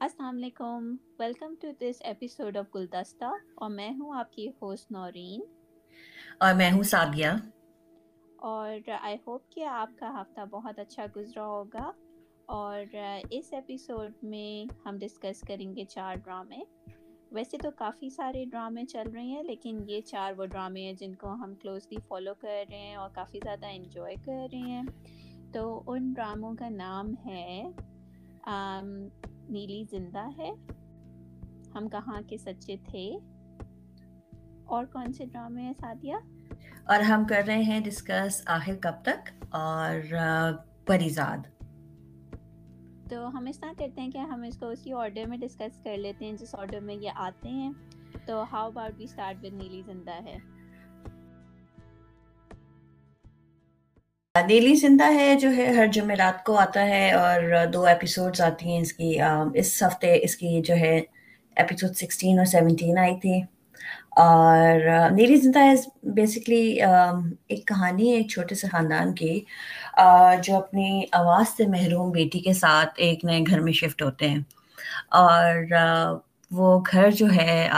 السلام علیکم۔ Welcome to this episode of Guldasta اور میں ہوں آپ کی ہوسٹ نورین۔ اور میں ہوں سادیہ اور آئی ہوپ کہ آپ کا ہفتہ بہت اچھا گزرا ہوگا۔ اور اس ایپیسوڈ میں ہم ڈسکس کریں گے چار ڈرامے ویسے تو کافی سارے ڈرامے چل رہے ہیں لیکن یہ چار وہ ڈرامے ہیں جن کو ہم کلوزلی فالو کر رہے ہیں اور کافی زیادہ انجوائے کر رہے ہیں۔ تو ان ڈراموں کا نام ہے نیلی زندہ ہے۔ ہم کہاں کے سچے تھے؟ اور کون سے ڈرامے ہیں سادیا اور ہم کر رہے ہیں ڈسکس آخر کب تک؟ اور پریزاد تو ہم اس طرح کرتے ہیں کہ ہم اس کو اسی آرڈر میں ڈسکس کر لیتے ہیں جس آرڈر میں یہ آتے ہیں۔ تو how about we start with Neeli زندہ ہے؟ نیلی زندہ ہے جو ہے، ہر جمعرات کو آتا ہے اور دو ایپیسوڈز آتی ہیں اس کی اس ہفتے اس کی جو ہے ایپیسوڈ سکسٹین اور سیونٹین آئی تھی۔ اور نیلی زندہ ہے بیسکلی ایک کہانی ہے ایک چھوٹے سے خاندان کی جو اپنی آواز سے محروم بیٹی کے ساتھ ایک نئے گھر میں شفٹ ہوتے ہیں۔ اور وہ گھر جو ہے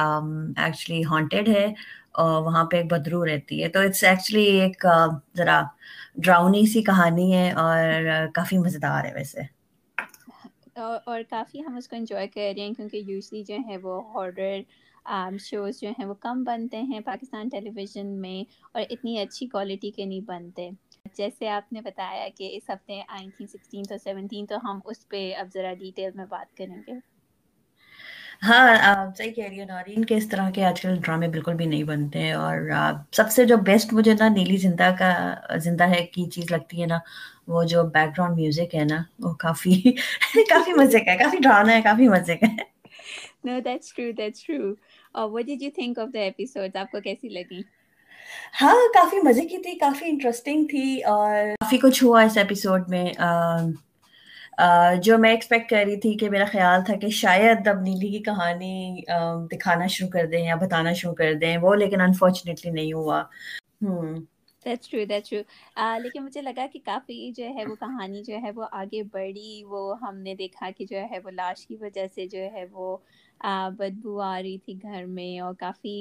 ایکچولی ہانٹیڈ ہے اور وہاں پہ ایک بدرو رہتی ہے۔ تو اٹس ایکچولی ایک ذرا ڈراؤنی سی کہانی ہے اور کافی مزیدار ہے ویسے۔ اور کافی ہم اس کو انجوائے کر رہے ہیں کیونکہ یوزلی جو ہے وہ ہارڈر شوز جو ہیں وہ کم بنتے ہیں پاکستان ٹیلی ویژن میں اور اتنی اچھی کوالٹی کے نہیں بنتے۔ جیسے آپ نے بتایا کہ اس ہفتے آئی تھیں سکسٹین تو سیونٹین تو ہم اس پہ اب ذرا ڈیٹیل میں بات کریں گے۔ ہاں صحیح کہہ رہی ہے نورین کے اس طرح کے آج کل ڈرامے بالکل بھی نہیں بنتے ہیں اور سب سے جو بیسٹ مجھے نا نیلی زندہ کا زندہ ہے کی چیز لگتی ہے نا وہ جو بیک گراؤنڈ میوزک ہے نا وہ کافی کافی مزے کا ہے کافی ڈرانا ہے کافی مزے کا ہے No, that's true, that's true. Uh, what did you think of the episodes? آپ کو کیسی لگی؟ ہاں کافی مزے کی تھی کافی انٹرسٹنگ تھی اور کافی کچھ ہوا اس ایپیسوڈ میں جو میں ایکسپیکٹ کر رہی تھی کہ میرا خیال تھا کہ شاید اب نیلی کی کہانی دکھانا شروع کر دیں یا بتانا شروع کر دیں، وہ لیکن انفارچونیٹلی نہیں ہوا۔ لیکن مجھے لگا کہ کافی جو ہے وہ کہانی جو ہے وہ آگے بڑھی، وہ ہم نے دیکھا کہ جو ہے وہ لاش کی وجہ سے جو ہے وہ بدبو آ رہی تھی گھر میں اور کافی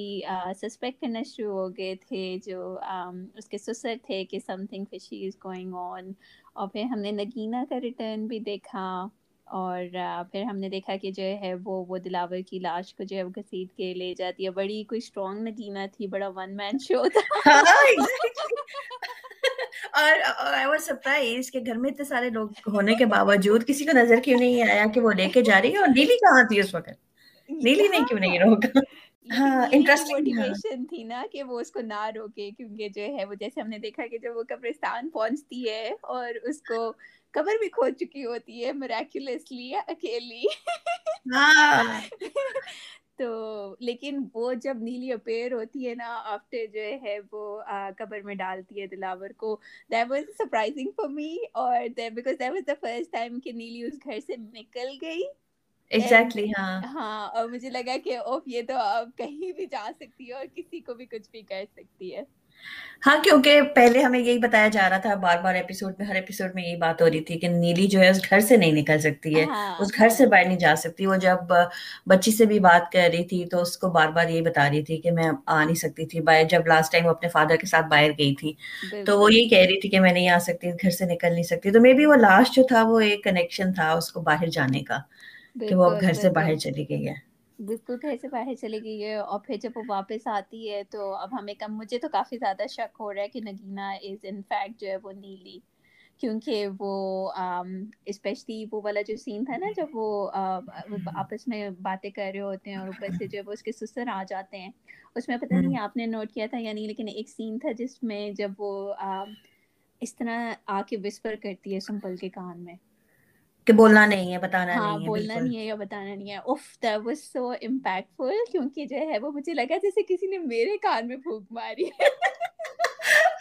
سسپیکٹ کرنا شروع ہو گئے تھے جو اس کے سسر تھے کہ some thing فشی is going on اور پھر ہم نے نگینہ کا ریٹرن بھی دیکھا اور پھر ہم نے دیکھا کہ جو ہے وہ وہ دلاور کی لاش کو جو ہے وہ گھسیٹ کے لے جاتی ہے۔ بڑی کوئی اسٹرانگ نگینہ تھی بڑا ون مین شو تھا۔ اور سرپرائز کہ گھر میں اتنے سارے لوگ ہونے کے باوجود کسی کو نظر کیوں نہیں آیا کہ وہ لے کے جا رہی ہے اور نیلی کہاں تھی اس وقت؟ نیلی نے کیوں نہیں روکا؟ موٹیویشن تھی نا کہ وہ اس کو نہ روکے کیونکہ جو ہے وہ جیسے ہم نے دیکھا کہ جب وہ قبرستان پہنچتی ہے اور اس کو قبر بھی کھو چکی ہوتی ہے اکیلی۔ تو لیکن وہ جب نیلی اپیئر ہوتی ہے نا آفٹر جو ہے وہ قبر میں ڈالتی ہے دلاور کو۔ That was surprising for me اور because that was the first time کہ نیلی اس گھر سے نکل گئی۔ ایگزیکٹلی ہاں ہاں اور مجھے لگا کہ اوف یہ تو اب کہیں بھی جا سکتی ہے اور کسی کو بھی کچھ بھی کر سکتی ہے ہاں کیونکہ پہلے ہمیں یہی بتایا جا رہا تھا بار بار ایپیسوڈ میں ہر ایپیسوڈ میں یہی بات ہو رہی تھی کہ نیلی جو ہے اس گھر سے نہیں نکل سکتی ہے اس گھر سے باہر نہیں جا سکتی وہ جب بچی سے بھی بات کر رہی تھی تو اس کو بار بار یہی بتا رہی تھی کہ میں آ نہیں سکتی تھی باہر جب لاسٹ ٹائم وہ اپنے فادر کے ساتھ باہر گئی تھی تو وہ یہی کہہ رہی تھی کہ میں نہیں آ سکتی گھر سے نکل نہیں سکتی تو مے بی وہ لاسٹ جو تھا وہ ایک کنیکشن تھا اس کو باہر جانے کا کہ وہ اب گھر سے باہر چلی گئی ہے۔ بالکل گھر سے باہر چلی گئی ہے اور پھر جب وہ واپس آتی ہے تو اب ہمیں کم مجھے تو کافی زیادہ شک ہو رہا ہے کہ نگینا از ان فیکٹ جو ہے وہ نیلی کیونکہ وہ اسپیشلی وہ والا جو سین تھا نا جب وہ آپس میں باتیں کر رہے ہوتے ہیں اور اوپر سے جب اس کے سسر آ جاتے ہیں۔ اس میں پتہ نہیں آپ نے نوٹ کیا تھا یا نہیں لیکن ایک سین تھا جس میں جب وہ اس طرح آ کے وسپر کرتی ہے سمپل کے کان میں۔ کہ بولنا نہیں ہے بتانا ہاں نہیں ہے بولنا نہیں ہے یا بتانا نہیں ہے۔ If that was so impactful کیونکہ جو ہے وہ مجھے لگا جیسے کسی نے میرے کان میں پھونک ماری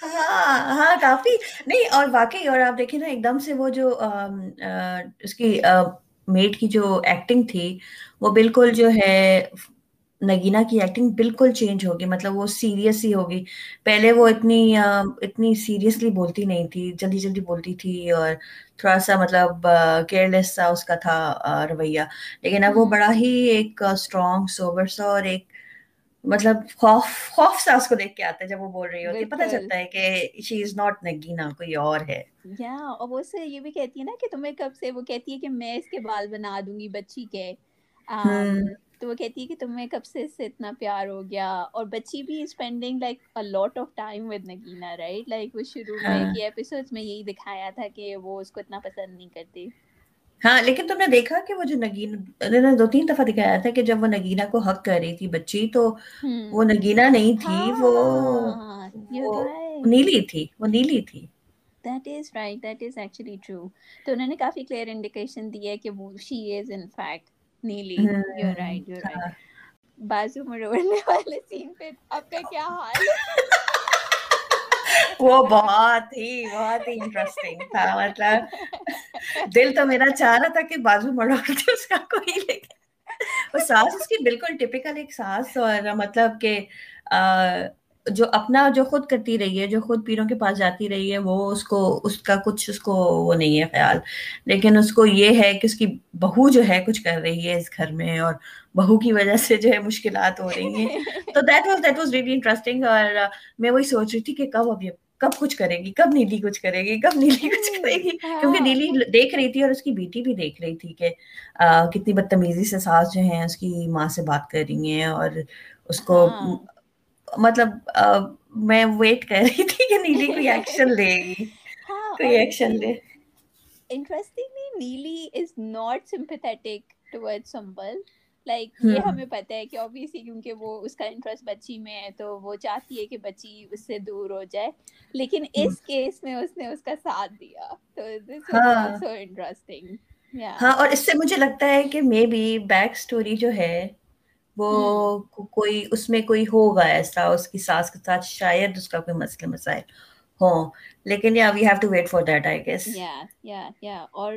ہاں ہاں کافی۔ نہیں اور واقعی اور آپ دیکھیں نا ایک دم سے وہ جو اس کی میٹ کی جو ایکٹنگ تھی وہ بالکل جو ہے نگینا کی ایکٹنگ بالکل چینج ہوگی مطلب وہ سیریس ہی ہوگی۔ پہلے وہ اتنی اتنی سیریسلی بولتی نہیں تھی جلدی جلدی بولتی تھی اور تھوڑا سا مطلب کیئر لیس سا اس کا تھا رویہ۔ لیکن اب وہ بڑا ہی ایک اسٹرانگ سوبر سا اور ایک مطلب خوف خوف سا اس کو دیکھ کے آتا ہے جب وہ بول رہی ہوتی۔ ہے پتہ چلتا ہے کہ شی از ناٹ نگینا کوئی اور ہے۔ یا اور وہ سے یہ بھی کہتی ہے نا کہ تمہیں کب سے وہ کہتی ہے کہ میں اس کے بال بنا دوں گی بچی کے۔ تو وہ کہتی ہے کہ تمہیں کب سے اس سے اتنا پیار ہو گیا؟ اور بچی بھی spending like a lot of time with Nagina right like وہ شروع میں کہ ایپیسوڈس میں یہی دکھایا تھا کہ وہ اس کو اتنا پسند نہیں کرتی۔ ہاں لیکن تم نے دیکھا کہ وہ جو نگین نے دو تین دفعہ دکھایا تھا کہ جب وہ نگینا کو حق کر رہی تھی بچی تو وہ نگینا نہیں تھی وہ نیلی تھی وہ نیلی تھی۔ That is right that is actually true تو انہوں نے کافی کلیئر انڈیکیشن دی ہے کہ وہ she is in fact Neeli you right you right بازو مروڑنے والے سین پہ آپ کا کیا حال وہ بہت ہی بہت ہی انٹرسٹنگ تھا۔ مطلب دل تو میرا چاہ رہا تھا کہ بازو مڑا کے اس کا کوئی لیکن وہ ساس اس کی بالکل ٹپیکل ایک ساس اور مطلب کہ جو اپنا جو خود کرتی رہی ہے جو خود پیروں کے پاس جاتی رہی ہے وہ اس کو اس کا کچھ اس کو وہ نہیں ہے خیال۔ لیکن اس کو یہ ہے کہ اس کی بہو جو ہے کچھ کر رہی ہے اس گھر میں اور بہو کی وجہ سے جو ہے مشکلات ہو رہی ہیں۔ تو that was that was really interesting اور میں وہی سوچ رہی تھی کہ کب اب یہ کب کچھ کرے گی کب نیلی کچھ کرے گی کب نیلی کچھ کرے گی۔ کیونکہ نیلی دیکھ رہی تھی اور اس کی بیٹی بھی دیکھ رہی تھی کہ کتنی بدتمیزی سے ساس جو ہیں اس کی ماں سے بات کر رہی ہیں اور اس کو مطلب میں ویٹ کر رہی تھی کہ نیلی کوئی ایکشن لے گی۔ کوئی ایکشن لے۔ Interestingly Neeli is not sympathetic toward Sumbul like یہ ہمیں پتہ ہے کہ اوبیسلی کیونکہ وہ اس کا انٹرسٹ بچی میں ہے تو وہ چاہتی ہے کہ بچی اس سے دور ہو جائے۔ لیکن اس کیس میں اس نے اس کا ساتھ دیا۔ تو دس آلسو انٹرسٹنگ ہاں اور اس سے مجھے لگتا ہے کہ مے بی بیک اسٹوری جو ہے وہ کوئی اس میں کوئی ہوگا ایسا اس کی ساس کے ساتھ شاید اس کا کوئی مسئلہ مسائل ہوں۔ لیکن یا we have to wait for that I guess یا یا یا اور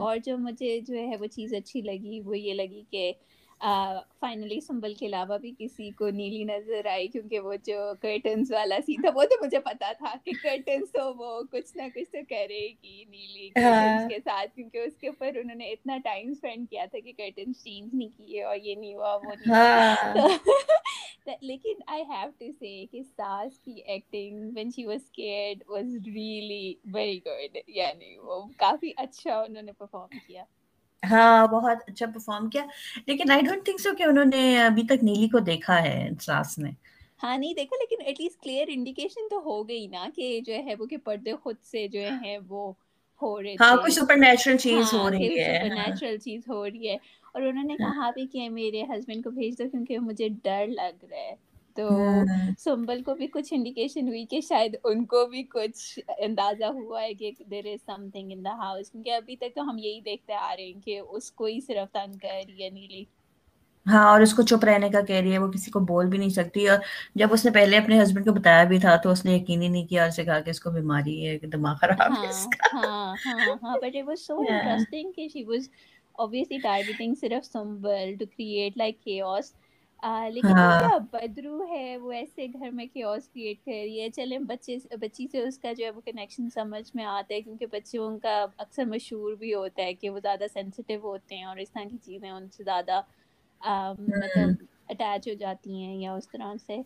اور جو مجھے جو ہے وہ چیز اچھی لگی وہ یہ لگی کہ فائنلی سمبل کے علاوہ بھی کسی کو نیلی نظر آئی کیونکہ وہ جو کرٹنس والا سی تھا وہ تو مجھے پتا تھا کہ کرٹنس تو وہ کچھ نہ کچھ تو کرے گی نیلی کرٹنس کے ساتھ کیونکہ اس کے اوپر انہوں نے اتنا ٹائم اسپینڈ کیا تھا کہ کرٹنس چینج نہیں کیے اور یہ نہیں ہوا وہ نہیں لیکن آئی ہیو ٹو سے کہ ساس کی acting when she was scared was really very good یعنی وہ کافی اچھا انہوں نے پرفارم کیا۔ ہاں بہت اچھا پرفارم کیا۔ لیکن آئی ڈونٹ تھنک سو کہ انہوں نے ابھی تک نیلی کو دیکھا ہے ساس نے ہاں نہیں دیکھا لیکن ایٹ لیسٹ کلیئر انڈیکیشن تو ہو گئی نا کہ جو ہے وہ کہ پردے خود سے جو ہے وہ ہو رہے ہاں کوئی سپر نیچرل چیز ہو رہی ہے سپر نیچرل چیز ہو رہی ہے۔ اور انہوں نے کہا بھی کہ میرے ہسبینڈ کو بھیج دو کیونکہ مجھے ڈر لگ رہا ہے۔ تو سمبل کو بھی کچھ انڈیکیشن ہوئی کہ شاید ان کو بھی کچھ اندازہ ہوا ہے کہ دیر از some thing in the house کیونکہ ابھی تک تو ہم یہی دیکھتے آ رہے ہیں کہ اس کو ہی صرف تنگ کر رہی ہے نیلی۔ ہاں اور اس کو چپ رہنے کا کہہ رہی ہے وہ کسی کو بول بھی نہیں سکتی۔ اور جب اس نے پہلے اپنے ہسبینڈ کو بتایا بھی تھا تو اس نے یقین ہی نہیں کیا اور سے کہا کہ اس کو بیماری ہے دماغ خراب ہے اس کا۔ ہاں ہاں ہاں but it was so interesting کہ شی واز obviously targeting صرف Sumbul to create like chaos لیکن کیا بدرو ہے وہ ایسے گھر میں کیوس کریٹ کر رہی ہے۔ چلیں بچے بچی سے اس کا جو ہے وہ کنیکشن سمجھ میں آتا ہے کیونکہ بچوں کا اکثر مشہور بھی ہوتا ہے کہ وہ زیادہ سینسیٹیو ہوتے ہیں اور اس طرح کی چیزیں ان سے زیادہ مطلب اٹیچ ہو جاتی ہیں یا اس طرح سے۔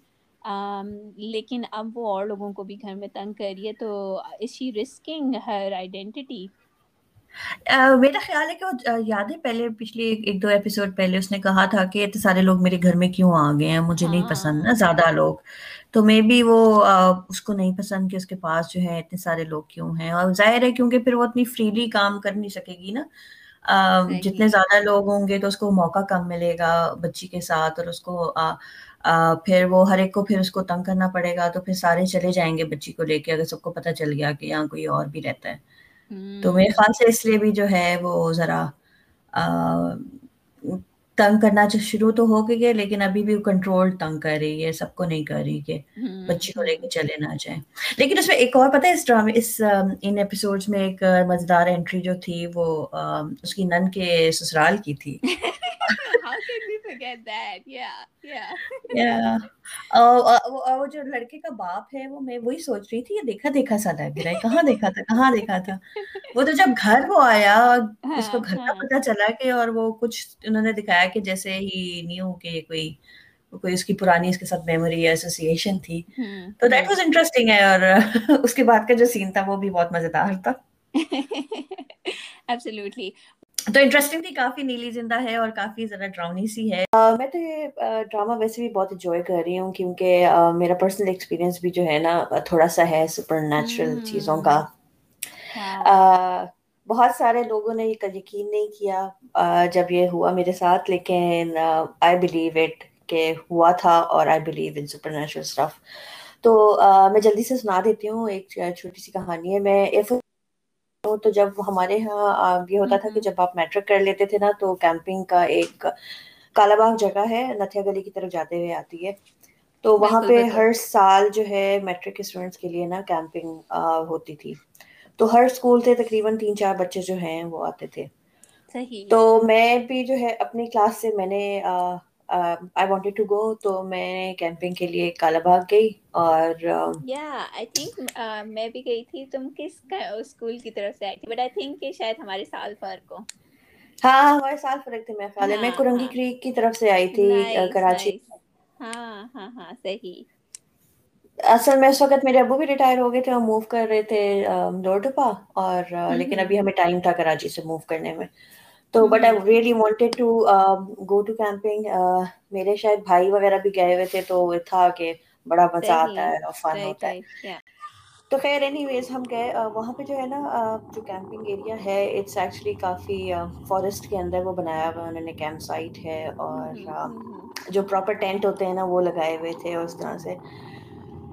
لیکن اب وہ اور لوگوں کو بھی گھر میں تنگ کر رہی ہے تو از شی رسکنگ ہر آئیڈینٹی میرا خیال ہے کہ وہ یاد ہے پہلے پچھلی ایک دو ایپیسوڈ پہلے اس نے کہا تھا کہ اتنے سارے لوگ میرے گھر میں کیوں آ گئے ہیں؟ مجھے نہیں پسند نا زیادہ لوگ۔ تو مے بی وہ اس کو نہیں پسند کہ اس کے پاس جو ہے اتنے سارے لوگ کیوں ہیں؟ اور ظاہر ہے کیونکہ پھر وہ اتنی فریلی کام کر نہیں سکے گی نا۔ جتنے زیادہ لوگ ہوں گے تو اس کو موقع کم ملے گا بچی کے ساتھ اور اس کو پھر وہ ہر ایک کو پھر اس کو تنگ کرنا پڑے گا تو پھر سارے چلے جائیں گے بچی کو لے کے اگر سب کو پتہ چل گیا کہ یہاں کوئی اور بھی رہتا ہے۔ تو میرے خیال سے اس لیے بھی جو ہے وہ ذرا تنگ کرنا شروع تو ہو گئی ہے لیکن ابھی بھی کنٹرول تنگ کر رہی ہے سب کو نہیں کر رہی کہ بچی کو لے کے چلے نہ جائیں۔ لیکن اس میں ایک اور پتہ ہے اس ڈرامے اس ان ایپیسوڈس میں ایک مزیدار انٹری جو تھی وہ اس کی نن کے سسرال کی تھی۔ forget that. Yeah. Yeah. yeah. اور جو لڑکے کا باپ ہے وہ میں وہی سوچ رہی تھی یہ دیکھا دیکھا سا لگ رہا ہے کہاں دیکھا تھا کہاں دیکھا تھا وہ تو جب گھر وہ آیا اس کو گھر کا پتہ چلا کہ اور وہ کچھ انہوں نے دکھایا کہ جیسے ہی نیو کہ کوئی کوئی اس کی پرانی اس کے ساتھ میموری یا ایسوسیشن تھی تو دیٹ واز انٹرسٹنگ ہے اور اس کے بعد کا جو سین تھا وہ بھی بہت مزیدار تھا ایبسلیوٹلی تو انٹرسٹنگ تھی کافی نیلی زندہ ہے اور کافی ذرا ڈراؤنی سی ہے۔ میں تو یہ ڈرامہ ویسے بھی بہت انجوائے کر رہی ہوں کیونکہ میرا پرسنل ایکسپیرینس بھی جو ہے نا تھوڑا سا ہے سپر نیچرل چیزوں کا۔ ہاں۔ بہت سارے لوگوں نے یہ یقین نہیں کیا جب یہ ہوا میرے ساتھ لیکن آئی بلیو اٹ کہ ہوا تھا اور I believe in supernatural stuff تو میں جلدی سے سنا دیتی ہوں ایک چھوٹی سی کہانی ہے۔ میں ایف کو تو جب ہمارے یہاں یہ ہوتا تھا کہ جب آپ میٹرک کر لیتے تھے نا تو کیمپنگ کا ایک کالا باغ جگہ ہے نتھیا گلی کی طرف جاتے ہوئے آتی ہے۔ تو وہاں پہ ہر سال جو ہے میٹرک کے اسٹوڈینٹس کے لیے نا کیمپنگ ہوتی تھی۔ تو ہر اسکول سے تقریباً تین چار بچے جو ہیں وہ آتے تھے۔ تو میں بھی جو ہے اپنی کلاس سے میں نے آئی وانٹیڈ ٹو گو تو میں کیمپنگ کے لیے کالا باغ گئی اور یا آئی تھنک میں بھی گئی تھی۔ تم کس اسکول کی طرف سے آئی تھی؟ بٹ آئی تھنک کہ شاید ہمارے سال فرق ہو۔ ہاں ہمارے سال فرق تھے میرے خیال ہے میں ہاں، کرنگی ہاں۔ کریک کی طرف سے آئی تھی کراچی۔ ہاں ہاں ہاں صحیح۔ اصل میں اس وقت میرے ابو بھی ریٹائر ہو گئے تھے اور موو کر رہے تھے لوٹوپا اور لیکن ابھی ہمیں ٹائم تھا کراچی سے موو کرنے میں۔ تو but I really wanted to go to camping میرے شاید بھائی وغیرہ بھی گئے ہوئے تھے تو تھا کہ بڑا مزہ آتا ہے اور فن ہوتا ہے۔ تو خیر اینی ویز ہم گئے uh, وہاں پہ جو ہے نا uh, جو کیمپنگ ایریا ہے اٹس ایکچولی کافی uh, فارسٹ کے اندر وہ بنایا ہوا انہوں نے کیمپ سائٹ ہے اور جو پراپر ٹینٹ ہوتے ہیں نا وہ لگائے ہوئے تھے اس طرح سے۔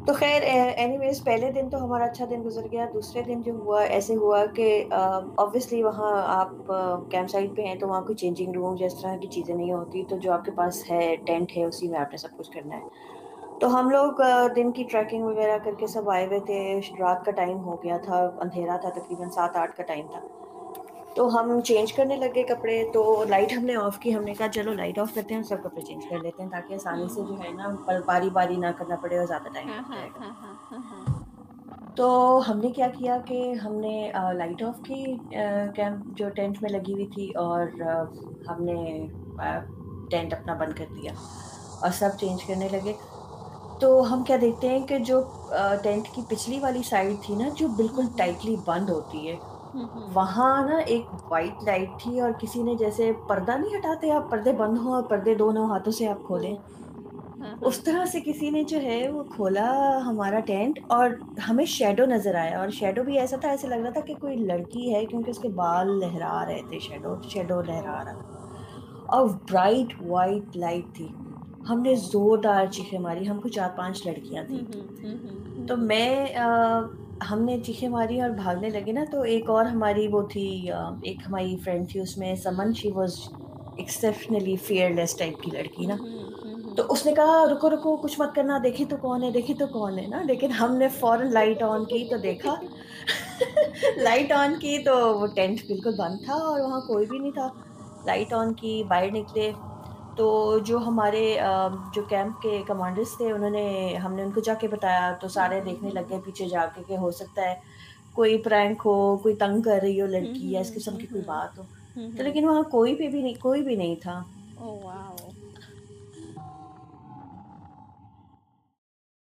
تو خیر اینی ویز پہلے دن تو ہمارا اچھا دن گزر گیا، دوسرے دن جو ہوا، ایسے ہوا کہ آبویسلی وہاں آپ کیمپ سائٹ پہ ہیں تو وہاں کوئی چینجنگ روم جس طرح کی چیزیں نہیں ہوتی، تو جو آپ کے پاس ہے ٹینٹ ہے، اسی میں آپ نے سب کچھ کرنا ہے۔ تو ہم لوگ دن کی ٹریکنگ وغیرہ کر کے سب آئے ہوئے تھے، رات کا ٹائم ہو گیا تھا، اندھیرا تھا تقریباً سات آٹھ کا ٹائم تھا۔ تو ہم چینج کرنے لگے کپڑے تو لائٹ ہم نے آف کی ہم نے کہا چلو لائٹ آف کرتے ہیں سب کپڑے چینج کر لیتے ہیں تاکہ آسانی سے جو ہے نا باری باری نہ کرنا پڑے اور زیادہ ٹائم ہاں، ہاں، ہاں، تو ہم نے کیا کیا کہ ہم نے لائٹ آف کی کیمپ جو ٹینٹ میں لگی ہوئی تھی اور ہم نے ٹینٹ اپنا بند کر دیا اور سب چینج کرنے لگے۔ تو ہم کیا دیکھتے ہیں کہ جو ٹینٹ کی پچھلی والی سائڈ تھی نا جو بالکل ٹائٹلی بند ہوتی ہے وہاں نا ایک وائٹ لائٹ تھی اور کسی نے جیسے پردہ نہیں ہٹاتے آپ پردے بند ہوں اور پردے دونوں ہاتھوں سے آپ کھولیں۔ اس طرح سے کسی نے جو ہے وہ کھولا ہمارا ٹینٹ اور ہمیں شیڈو نظر آیا۔ اور شیڈو بھی ایسا تھا ایسے لگ رہا تھا کہ کوئی لڑکی ہے کیونکہ اس کے بال لہرا رہے تھے شیڈو شیڈو لہرا رہا تھا۔ اور برائٹ وائٹ لائٹ تھی۔ ہم نے زوردار چیخیں ماری ہم کو چار پانچ لڑکیاں تھیں۔ تو میں ہم نے چیخیں ماری اور بھاگنے لگے نا تو ایک اور ہماری وہ تھی ایک ہماری فرینڈ تھی اس میں Suman she was exceptionally fearless type کی لڑکی نا۔ تو اس نے کہا رکو رکو کچھ مت کرنا دیکھی تو کون ہے دیکھی تو کون ہے نا۔ لیکن ہم نے فوراً لائٹ آن کی تو دیکھا۔ لائٹ آن کی تو وہ ٹینٹ بالکل بند تھا اور وہاں کوئی بھی نہیں تھا۔ لائٹ آن کی باہر نکلے۔ تو جو ہمارے جو کیمپ کے کمانڈرس تھے انہوں نے ہم نے ان کو جا کے بتایا تو سارے دیکھنے لگ گئے پیچھے جا کے کہ ہو سکتا ہے کوئی پرینک ہو کوئی تنگ کر رہی ہو لڑکی یا اس قسم کی کوئی بات ہو۔ تو لیکن وہاں کوئی بھی نہیں کوئی بھی نہیں تھا۔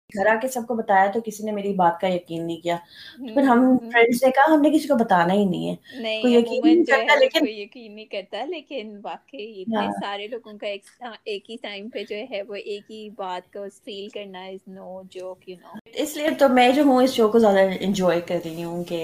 گھر آ کے سب کو بتایا تو کسی نے میری بات کا یقین نہیں کیا۔ پھر ہم فرینڈس نے کہا ہم نے کسی کو بتانا ہی نہیں ہے۔ کوئی یقین نہیں کرتا لیکن کوئی یقین نہیں کرتا لیکن واقعی اتنے ہاں۔ سارے لوگوں کا ایک ہاں، ایک ہی ٹائم پہ جو ہے وہ ایک ہی بات کو فیل کرنا از نو جوک یو نو اس لیے تو میں جو ہوں اس شو کو زیادہ انجوائے کر رہی ہوں کہ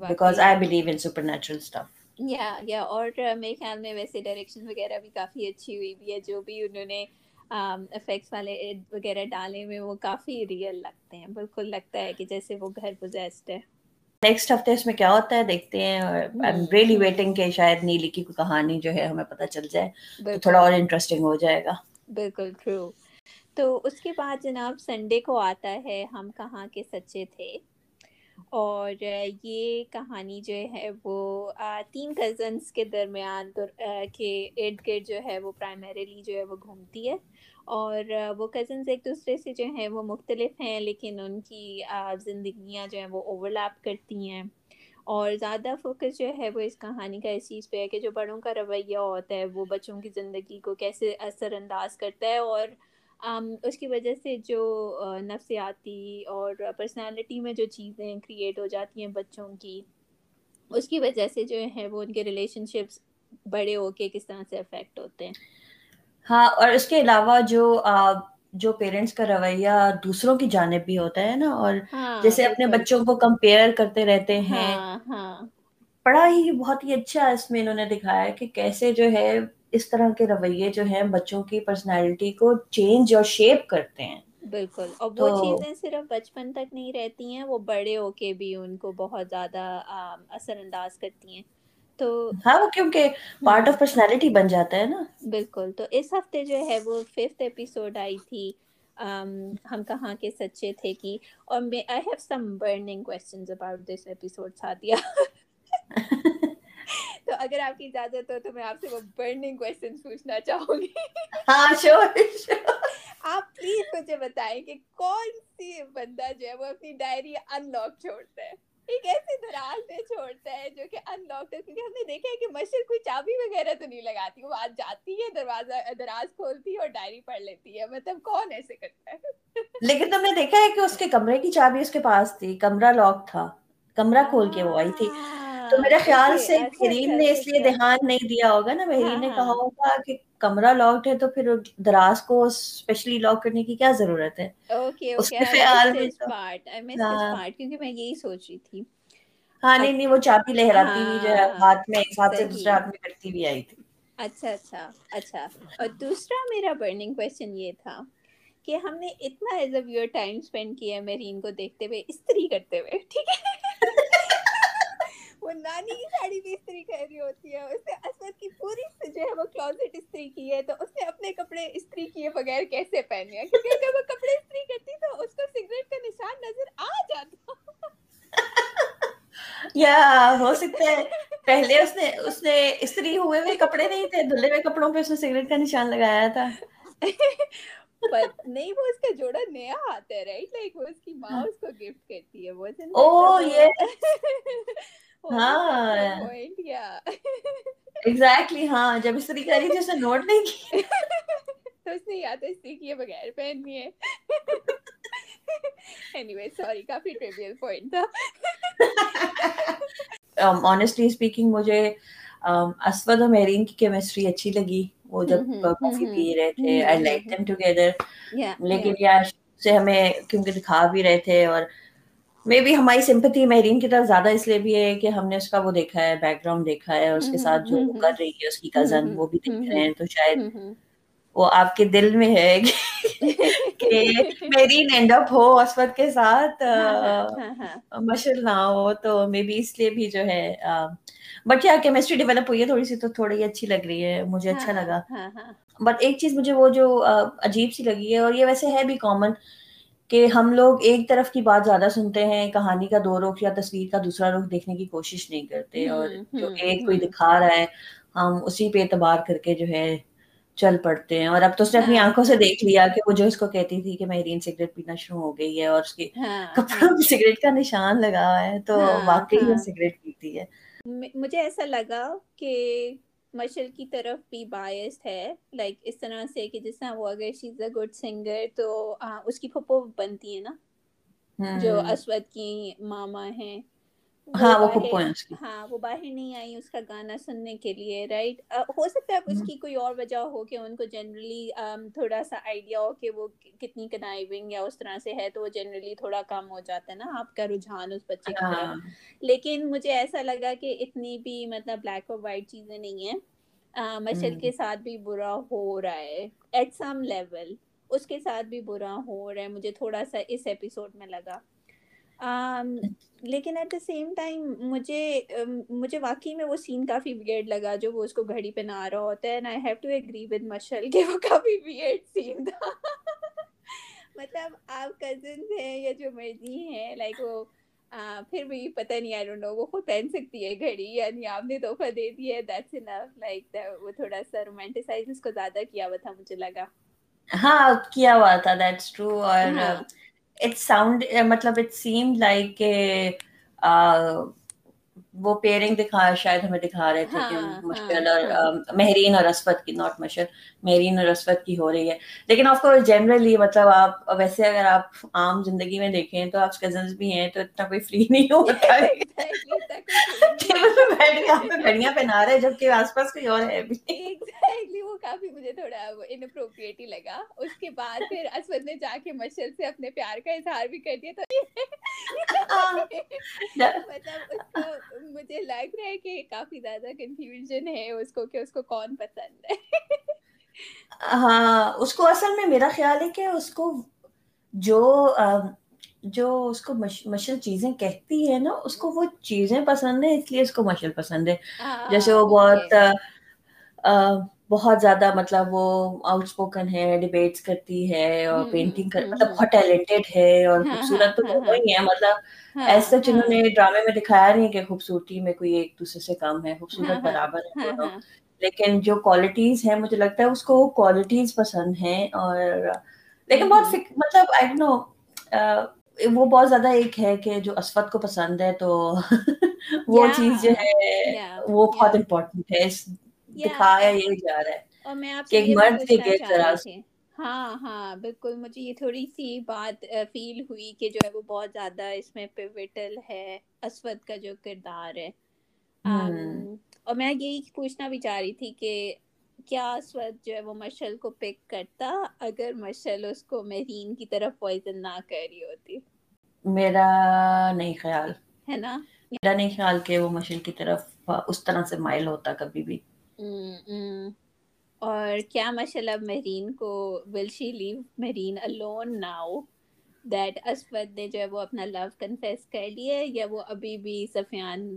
because I believe in supernatural stuff یا یا اور میرے خیال میں ویسے ڈائریکشن وغیرہ بھی کافی اچھی ہوئی بھی ہے۔ جو بھی انہوں نے افیکٹس والے وغیرہ ڈالے ہوئے وہ کافی ریئل لگتے ہیں۔ بالکل لگتا ہے کہ جیسے وہ گھر پوزیسٹ ہے۔ نیکسٹ ہفتے اس میں کیا ہوتا ہے دیکھتے ہیں۔ اور ریئلی ویٹنگ کہ شاید نیلی کی کوئی کہانی جو ہے ہمیں پتہ چل جائے تو تھوڑا اور انٹرسٹنگ ہو جائے گا۔ بالکل ٹرو تو اس کے بعد جناب سنڈے کو آتا ہے ہم کہاں کے سچے تھے۔ اور یہ کہانی جو ہے وہ تین کزنس کے درمیان کے ارد گرد جو ہے وہ پرائمریلی جو ہے وہ گھومتی ہے اور وہ کزنس ایک دوسرے سے جو ہیں وہ مختلف ہیں لیکن ان کی زندگیاں جو ہیں وہ اوور لیپ کرتی ہیں اور زیادہ فوکس جو ہے وہ اس کہانی کا اس چیز پہ ہے کہ جو بڑوں کا رویہ ہوتا ہے وہ بچوں کی زندگی کو کیسے اثر انداز کرتا ہے اور اس کی وجہ سے جو نفسیاتی اور پرسنالٹی میں جو چیزیں کریٹ ہو جاتی ہیں بچوں کی اس کی وجہ سے جو ہے وہ ان کے ریلیشن شپس بڑے ہو کے کس طرح سے افیکٹ ہوتے ہیں؟ ہاں اور اس کے علاوہ جو جو پیرنٹس کا رویہ دوسروں کی جانب بھی ہوتا ہے نا اور ہاں، جیسے اپنے بچوں کو کمپیئر کرتے رہتے ہیں۔ ہاں، ہاں۔ پڑھا ہی بہت ہی اچھا اس میں انہوں نے دکھایا کہ کیسے جو ہے اس طرح کے رویے جو ہیں بچوں کی پرسنالٹی کو چینج اور شیپ کرتے ہیں۔ بالکل۔ اور وہ چیزیں صرف بچپن تک نہیں رہتی ہیں وہ بڑے ہو کے بھی ان کو بہت زیادہ اثر انداز کرتی ہیں۔ تو ہاں کیونکہ پارٹ آف پرسنالٹی بن جاتا ہے نا۔ بالکل۔ تو اس ہفتے جو ہے وہ ففتھ ایپیسوڈ آئی تھی۔ ہم کہاں کے سچے تھے کی اور میں I have some burning questions about this episode Saathiya تو اگر آپ کی اجازت ہو تو میں آپ سے وہ برننگ کوسچن پوچھنا چاہوں گی۔ ہاں شور آپ پلیز مجھے بتائیں کہ کون سی بندہ جو ہے وہ اپنی ڈائری ان لاک چھوڑتا ہے۔ ایک ایسے دراز میں چھوڑتا ہے جو کہ ان لاک کیونکہ ہم نے دیکھا ہے کہ مشر کوئی چابی وغیرہ تو نہیں لگاتی وہ آج جاتی ہے دروازہ دراز کھولتی ہے اور ڈائری پڑھ لیتی ہے۔ مطلب کون ایسے کرتا ہے؟ لیکن تم نے دیکھا ہے کہ اس کے کمرے کی چابی اس کے پاس تھی کمرہ لاک تھا۔ کمرہ کھول کے وہ آئی تھی۔ تو میرے خیال سے بحرین نے اس لیے دھیان نہیں دیا ہوگا نا۔ بحرین نے کہا ہوگا کہ کمرہ لاکڈ ہے تو پھر دراز کو اسپیشلی لاک کرنے کی کیا ضرورت ہے؟ میں کیونکہ میں یہی سوچ رہی تھی۔ ہاں نہیں نہیں وہ چابی لہراتی ہوئی جو ہے ہاتھ میں ایک ہاتھ سے دوسرے ہاتھ میں کرتی ہوئی آئی تھی۔ اچھا اچھا اچھا۔ اور دوسرا میرا برننگ کوشچن یہ تھا کہ ہم نے اتنا as a viewer time spend کیا میرین کو دیکھتے ہوئے استری کرتے ہوئے ٹھیک ہے؟ وہ نانی کی ساڑی بھی استری کر رہی ہوتی ہے۔ اس نے اسود کی پوری جو ہے وہ کلوزٹ استری کی ہے تو اس نے اپنے کپڑے استری کیے بغیر کیسے پہنے کیونکہ اگر وہ کپڑے استری کرتی تو اس کو سگریٹ کا نشان نظر آ جاتا۔ یا ہو سکتا ہے۔ پہلے اس نے اس نے استری ہوئے ہوئے کپڑے نہیں تھے دھلے ہوئے کپڑوں پہ اس نے سگریٹ کا نشان لگایا تھا۔ نہیں وہ اس کا جوڑا نیا آتا ہے رائٹ لائک وہ اس کی ماں اس کو گفٹ کرتی ہے وہ ہاں۔ ایگزیکٹلی ہاں۔ جب استری تھی اس نے نوٹ نہیں کی تو اس نے یا تو استری کیے بغیر اینی سوری کافی ٹریویل پوائنٹ تھا۔ آنےسٹلی اسپیکنگ مجھے اسود اور مہرین کی کیمسٹری اچھی لگی۔ وہ جب کافی پی رہے تھے آئی لائک دیم ٹوگیدر لیکن یار سے ہمیں کیونکہ دکھا بھی رہے تھے اور مے بی ہماری سمپتی مہرین کی طرف زیادہ اس لیے بھی ہے کہ ہم نے اس کا وہ دیکھا ہے بیک گراؤنڈ دیکھا ہے اور اس کے ساتھ جو کر رہی ہے اس کی کزن وہ بھی دیکھ رہے ہیں تو شاید وہ آپ کے دل میں ہے کہ میری اینڈ اپ ہو اسود کے ساتھ مشل نہ ہو تو مے بی اس لیے بھی جو ہے بٹ کیا کیمسٹری ڈیولپ ہوئی ہے تھوڑی سی تو تھوڑی اچھی لگ رہی ہے مجھے اچھا لگا۔ بٹ ایک چیز مجھے وہ جو عجیب سی لگی ہے اور یہ ویسے ہے بھی کامن کہ ہم لوگ ایک طرف کی بات زیادہ سنتے ہیں کہانی کا دو رخ یا تصویر کا دوسرا رخ دیکھنے کی کوشش نہیں کرتے اور جو ایک کوئی دکھا رہا ہے ہم اسی پہ اعتبار کر کے جو ہے چل پڑتے ہیں اور اب تو اس نے اپنی آنکھوں سے دیکھ لیا کہ وہ جو اس کو کہتی تھی کہ مہرین سگریٹ پینا شروع ہو گئی ہے اور اس کے کپڑوں میں سگریٹ کا نشان لگا ہے تو واقعی وہ سگریٹ پیتی ہے۔ مجھے ایسا لگا کہ مشل کی طرف بھی باعث ہے. لائک اس طرح سے کہ جس طرح وہ اگر شی از اے گڈ سنگر تو اس کی پھپھو بنتی ہے نا. جو اسود کی ماما ہیں. ہاں وہ ہاں وہ باہر نہیں آئی اس کا گانا سننے کے لیے رائٹ ہو سکتا ہے اس کی کوئی اور وجہ ہو کہ ان کو جنرلی تھوڑا سا آئیڈیا ہو کہ وہ کتنی یا اس طرح سے ہے تو وہ جنرلی تھوڑا کم ہو جاتا ہے نا۔ آپ کا رجحان اس بچے کی طرف لیکن مجھے ایسا لگا کہ اتنی بھی مطلب بلیک اور وائٹ چیزیں نہیں ہیں۔ مشل کے ساتھ بھی برا ہو رہا ہے۔ ایٹ سم لیول اس کے ساتھ بھی برا ہو رہا ہے۔ مجھے تھوڑا سا اس ایپیسوڈ میں لگا۔ لیکن ایٹ دا سیم ٹائم مجھے مجھے واقعی میں وہ سین کافی ویئرڈ لگا جو وہ اس کو گھڑی پہ نہ رہا ہوتا ہے and I have to agree with Mishal کہ وہ کافی ویئرڈ سین تھا۔ مطلب آپ کزنس ہیں یا جو مرضی ہیں لائک وہ پھر بھی پتہ نہیں آئی ڈونٹ نو وہ خود پہن سکتی ہے گھڑی یعنی آپ نے تحفہ دے دی ہے دیٹس انف لائک وہ تھوڑا سا رومانٹیسائز اس کو زیادہ کیا ہوا تھا مجھے لگا۔ ہاں کیا ہوا تھا دیٹس ٹرو اور اٹ ساؤنڈ مطلب اٹ سیم لائک وہ پیئرنگ دکھا شاید ہمیں دکھا رہے تھے کہ ہاں، ہاں، مشکل اور ہاں۔ مہرین اور اسفت کی ناٹ مشکل مہرین اور اسفت کی ہو رہی ہے۔ لیکن آف کورس جنرلی مطلب آپ ویسے اگر آپ عام زندگی میں دیکھیں تو آپ کزنس بھی ہیں تو اتنا کوئی فری نہیں ہوتا ہے۔ گھڑیاں پہنا رہے جبکہ آس پاس کوئی اور ہے بھی۔ وہ کافی مجھے تھوڑا انپروپریٹ ہی لگا۔ اس کے بعد پھر اسود نے جا کے مشل سے اپنے پیار کا اظہار بھی کر دیا تو مطلب اس کو مجھے لگ رہا ہے کہ کافی زیادہ کنفیوژن ہے اس کو کہ اس کو کون پسند ہے۔ ہاں اس کو اصل میں میرا خیال ہے کہ اس کو جو جو اس کو مشل چیزیں کہتی ہے نا اس کو وہ چیزیں پسند ہیں اس لیے اس کو مشل پسند ہے۔ جیسے وہ بہت بہت زیادہ مطلب وہ آؤٹ اسپوکن ہے ڈبیٹس کرتی ہے اور پینٹنگ کر مطلب بہت ٹیلنٹڈ ہے اور ہاں، خوبصورت تو ہاں، ہی ہے مطلب ہاں، ایسا جنہوں نے ڈرامے میں دکھایا نہیں کہ خوبصورتی میں کوئی ایک دوسرے سے کم ہے خوبصورت برابر ہے لیکن جو کوالٹیز ہیں مجھے لگتا ہے اس کو کوالٹیز پسند ہیں اور لیکن بہت مطلب آئی نو وہ بہت زیادہ ایک ہے کہ جو اسفت کو پسند ہے تو وہ چیز جو ہے وہ بہت امپورٹنٹ ہے۔ دکھایا یہ جا رہا ہے۔ اور میں آپ سے مرد کے غیر ذرا ہاں ہاں بالکل مجھے یہ تھوڑی سی بات فیل ہوئی کہ جو ہے وہ بہت زیادہ اس میں پیوٹل ہے اسود کا جو کردار ہے۔ اور میں یہی پوچھنا بھی چاہ رہی تھی کہ کیا اسود جو ہے وہ مشل کو پک کرتا اگر مشل اس کو مہرین کی طرف پوائزن نہ کر رہی ہوتی؟ میرا نہیں خیال۔ ہے نا؟ میرا نہیں خیال کہ وہ مشل کی طرف اس طرح سے مائل ہوتا کبھی بھی۔ اور کیا ماشاء اب مہرین کو will she leave Mehreen alone now that Aswad نے جو ہے وہ اپنا لو کنفیس کر لیا یا وہ ابھی بھی سفیان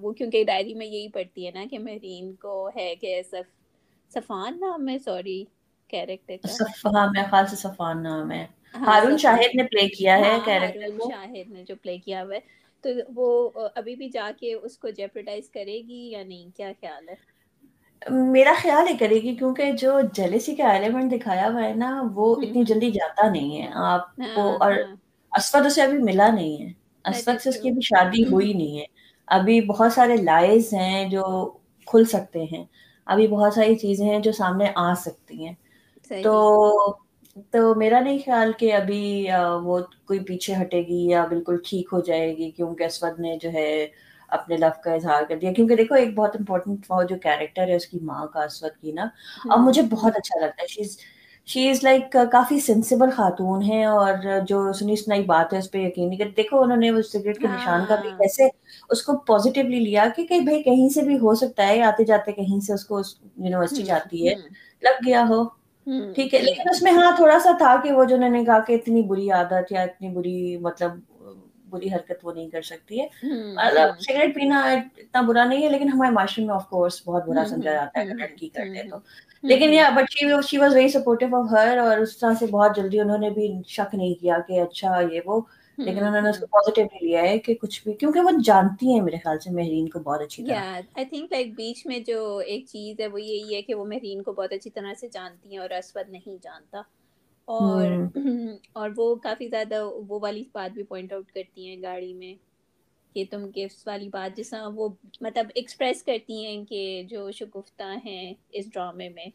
وہ کیونکہ ڈائری میں یہی پڑھتی ہے نا کہ مہرین کو ہے کہ صف صفان نام ہے سوری کیریکٹر کا۔ صفان میرے خیال سے صفان نام ہے۔ ہاں، ہارون شاہد نے پلے کیا ہے کیریکٹر ہاں، کو۔ شاہد نے جو پلے کیا ہوا ہے۔ تو وہ ابھی بھی جا کے اس کو جیپرڈائز کرے گی یا نہیں؟ کیا خیال ہے؟ میرا خیال ہے کرے گی کیونکہ جو جیلیسی کا ایلیمنٹ دکھایا ہوا ہے نا وہ اتنی جلدی جاتا نہیں ہے۔ آپ کو ہاں، اور ہاں۔ اسفت اسے ابھی ملا نہیں ہے۔ اسفت سے اس کی ابھی شادی ہوئی نہیں ہے۔ ابھی بہت سارے لائز ہیں جو کھل سکتے ہیں۔ ابھی بہت ساری چیزیں ہیں جو سامنے آ سکتی ہیں۔ تو تو میرا نہیں خیال کہ ابھی وہ کوئی پیچھے ہٹے گی یا بالکل ٹھیک ہو جائے گی کیونکہ اسود نے جو ہے اپنے لو کا اظہار کر دیا۔ کیونکہ دیکھو ایک بہت امپورٹنٹ وہ جو کیریکٹر ہے اس کی ماں کا اسود کی نا اب مجھے بہت اچھا لگتا ہے۔ شی از شی از لائک کافی سینسیبل خاتون ہے اور جو سنی سنائی بات ہے اس پہ یقین نہیں کرتے۔ دیکھو انہوں نے اس سگریٹ کے نشان کا بھی ہاں۔ کیسے اس کو پازیٹیولی لیا کہ کہ بھائی کہیں سے بھی ہو سکتا ہے آتے جاتے کہیں سے اس کو یونیورسٹی جاتی ہے۔ لگ گیا ہو۔ ٹھیک ہے لیکن اس میں ہاں تھوڑا سا تھا کہ وہ جو انہوں نے کہا کہ اتنی بری عادت یا اتنی بری مطلب بری حرکت وہ نہیں کر سکتی ہے۔ مطلب سگریٹ پینا اتنا برا نہیں ہے لیکن ہمارے معاشرے میں آف کورس بہت برا سمجھا جاتا ہے اگر لڑکی کر لے تو۔ لیکن یا but she was very supportive of her اور اس طرح سے بہت جلدی انہوں نے بھی شک نہیں کیا کہ اچھا یہ وہ۔ لیکن انہوں نے اس کو پازیٹیولی لیا ہے کہ کچھ بھی کیونکہ وہ جانتی ہیں میرے خیال سے مہرین کو بہت اچھی طرح۔ آئی تھنک لائک بیچ میں جو ایک چیز ہے وہ یہی ہے کہ وہ مہرین کو بہت اچھی طرح سے جانتی ہیں اور اسود نہیں جانتا۔ اور اور وہ کافی زیادہ وہ والی بات بھی پوائنٹ آؤٹ کرتی ہیں گاڑی میں کہ تم گفٹس والی بات جس طرح وہ مطلب ایکسپریس کرتی ہیں کہ جو شگفتہ ہیں اس ڈرامے میں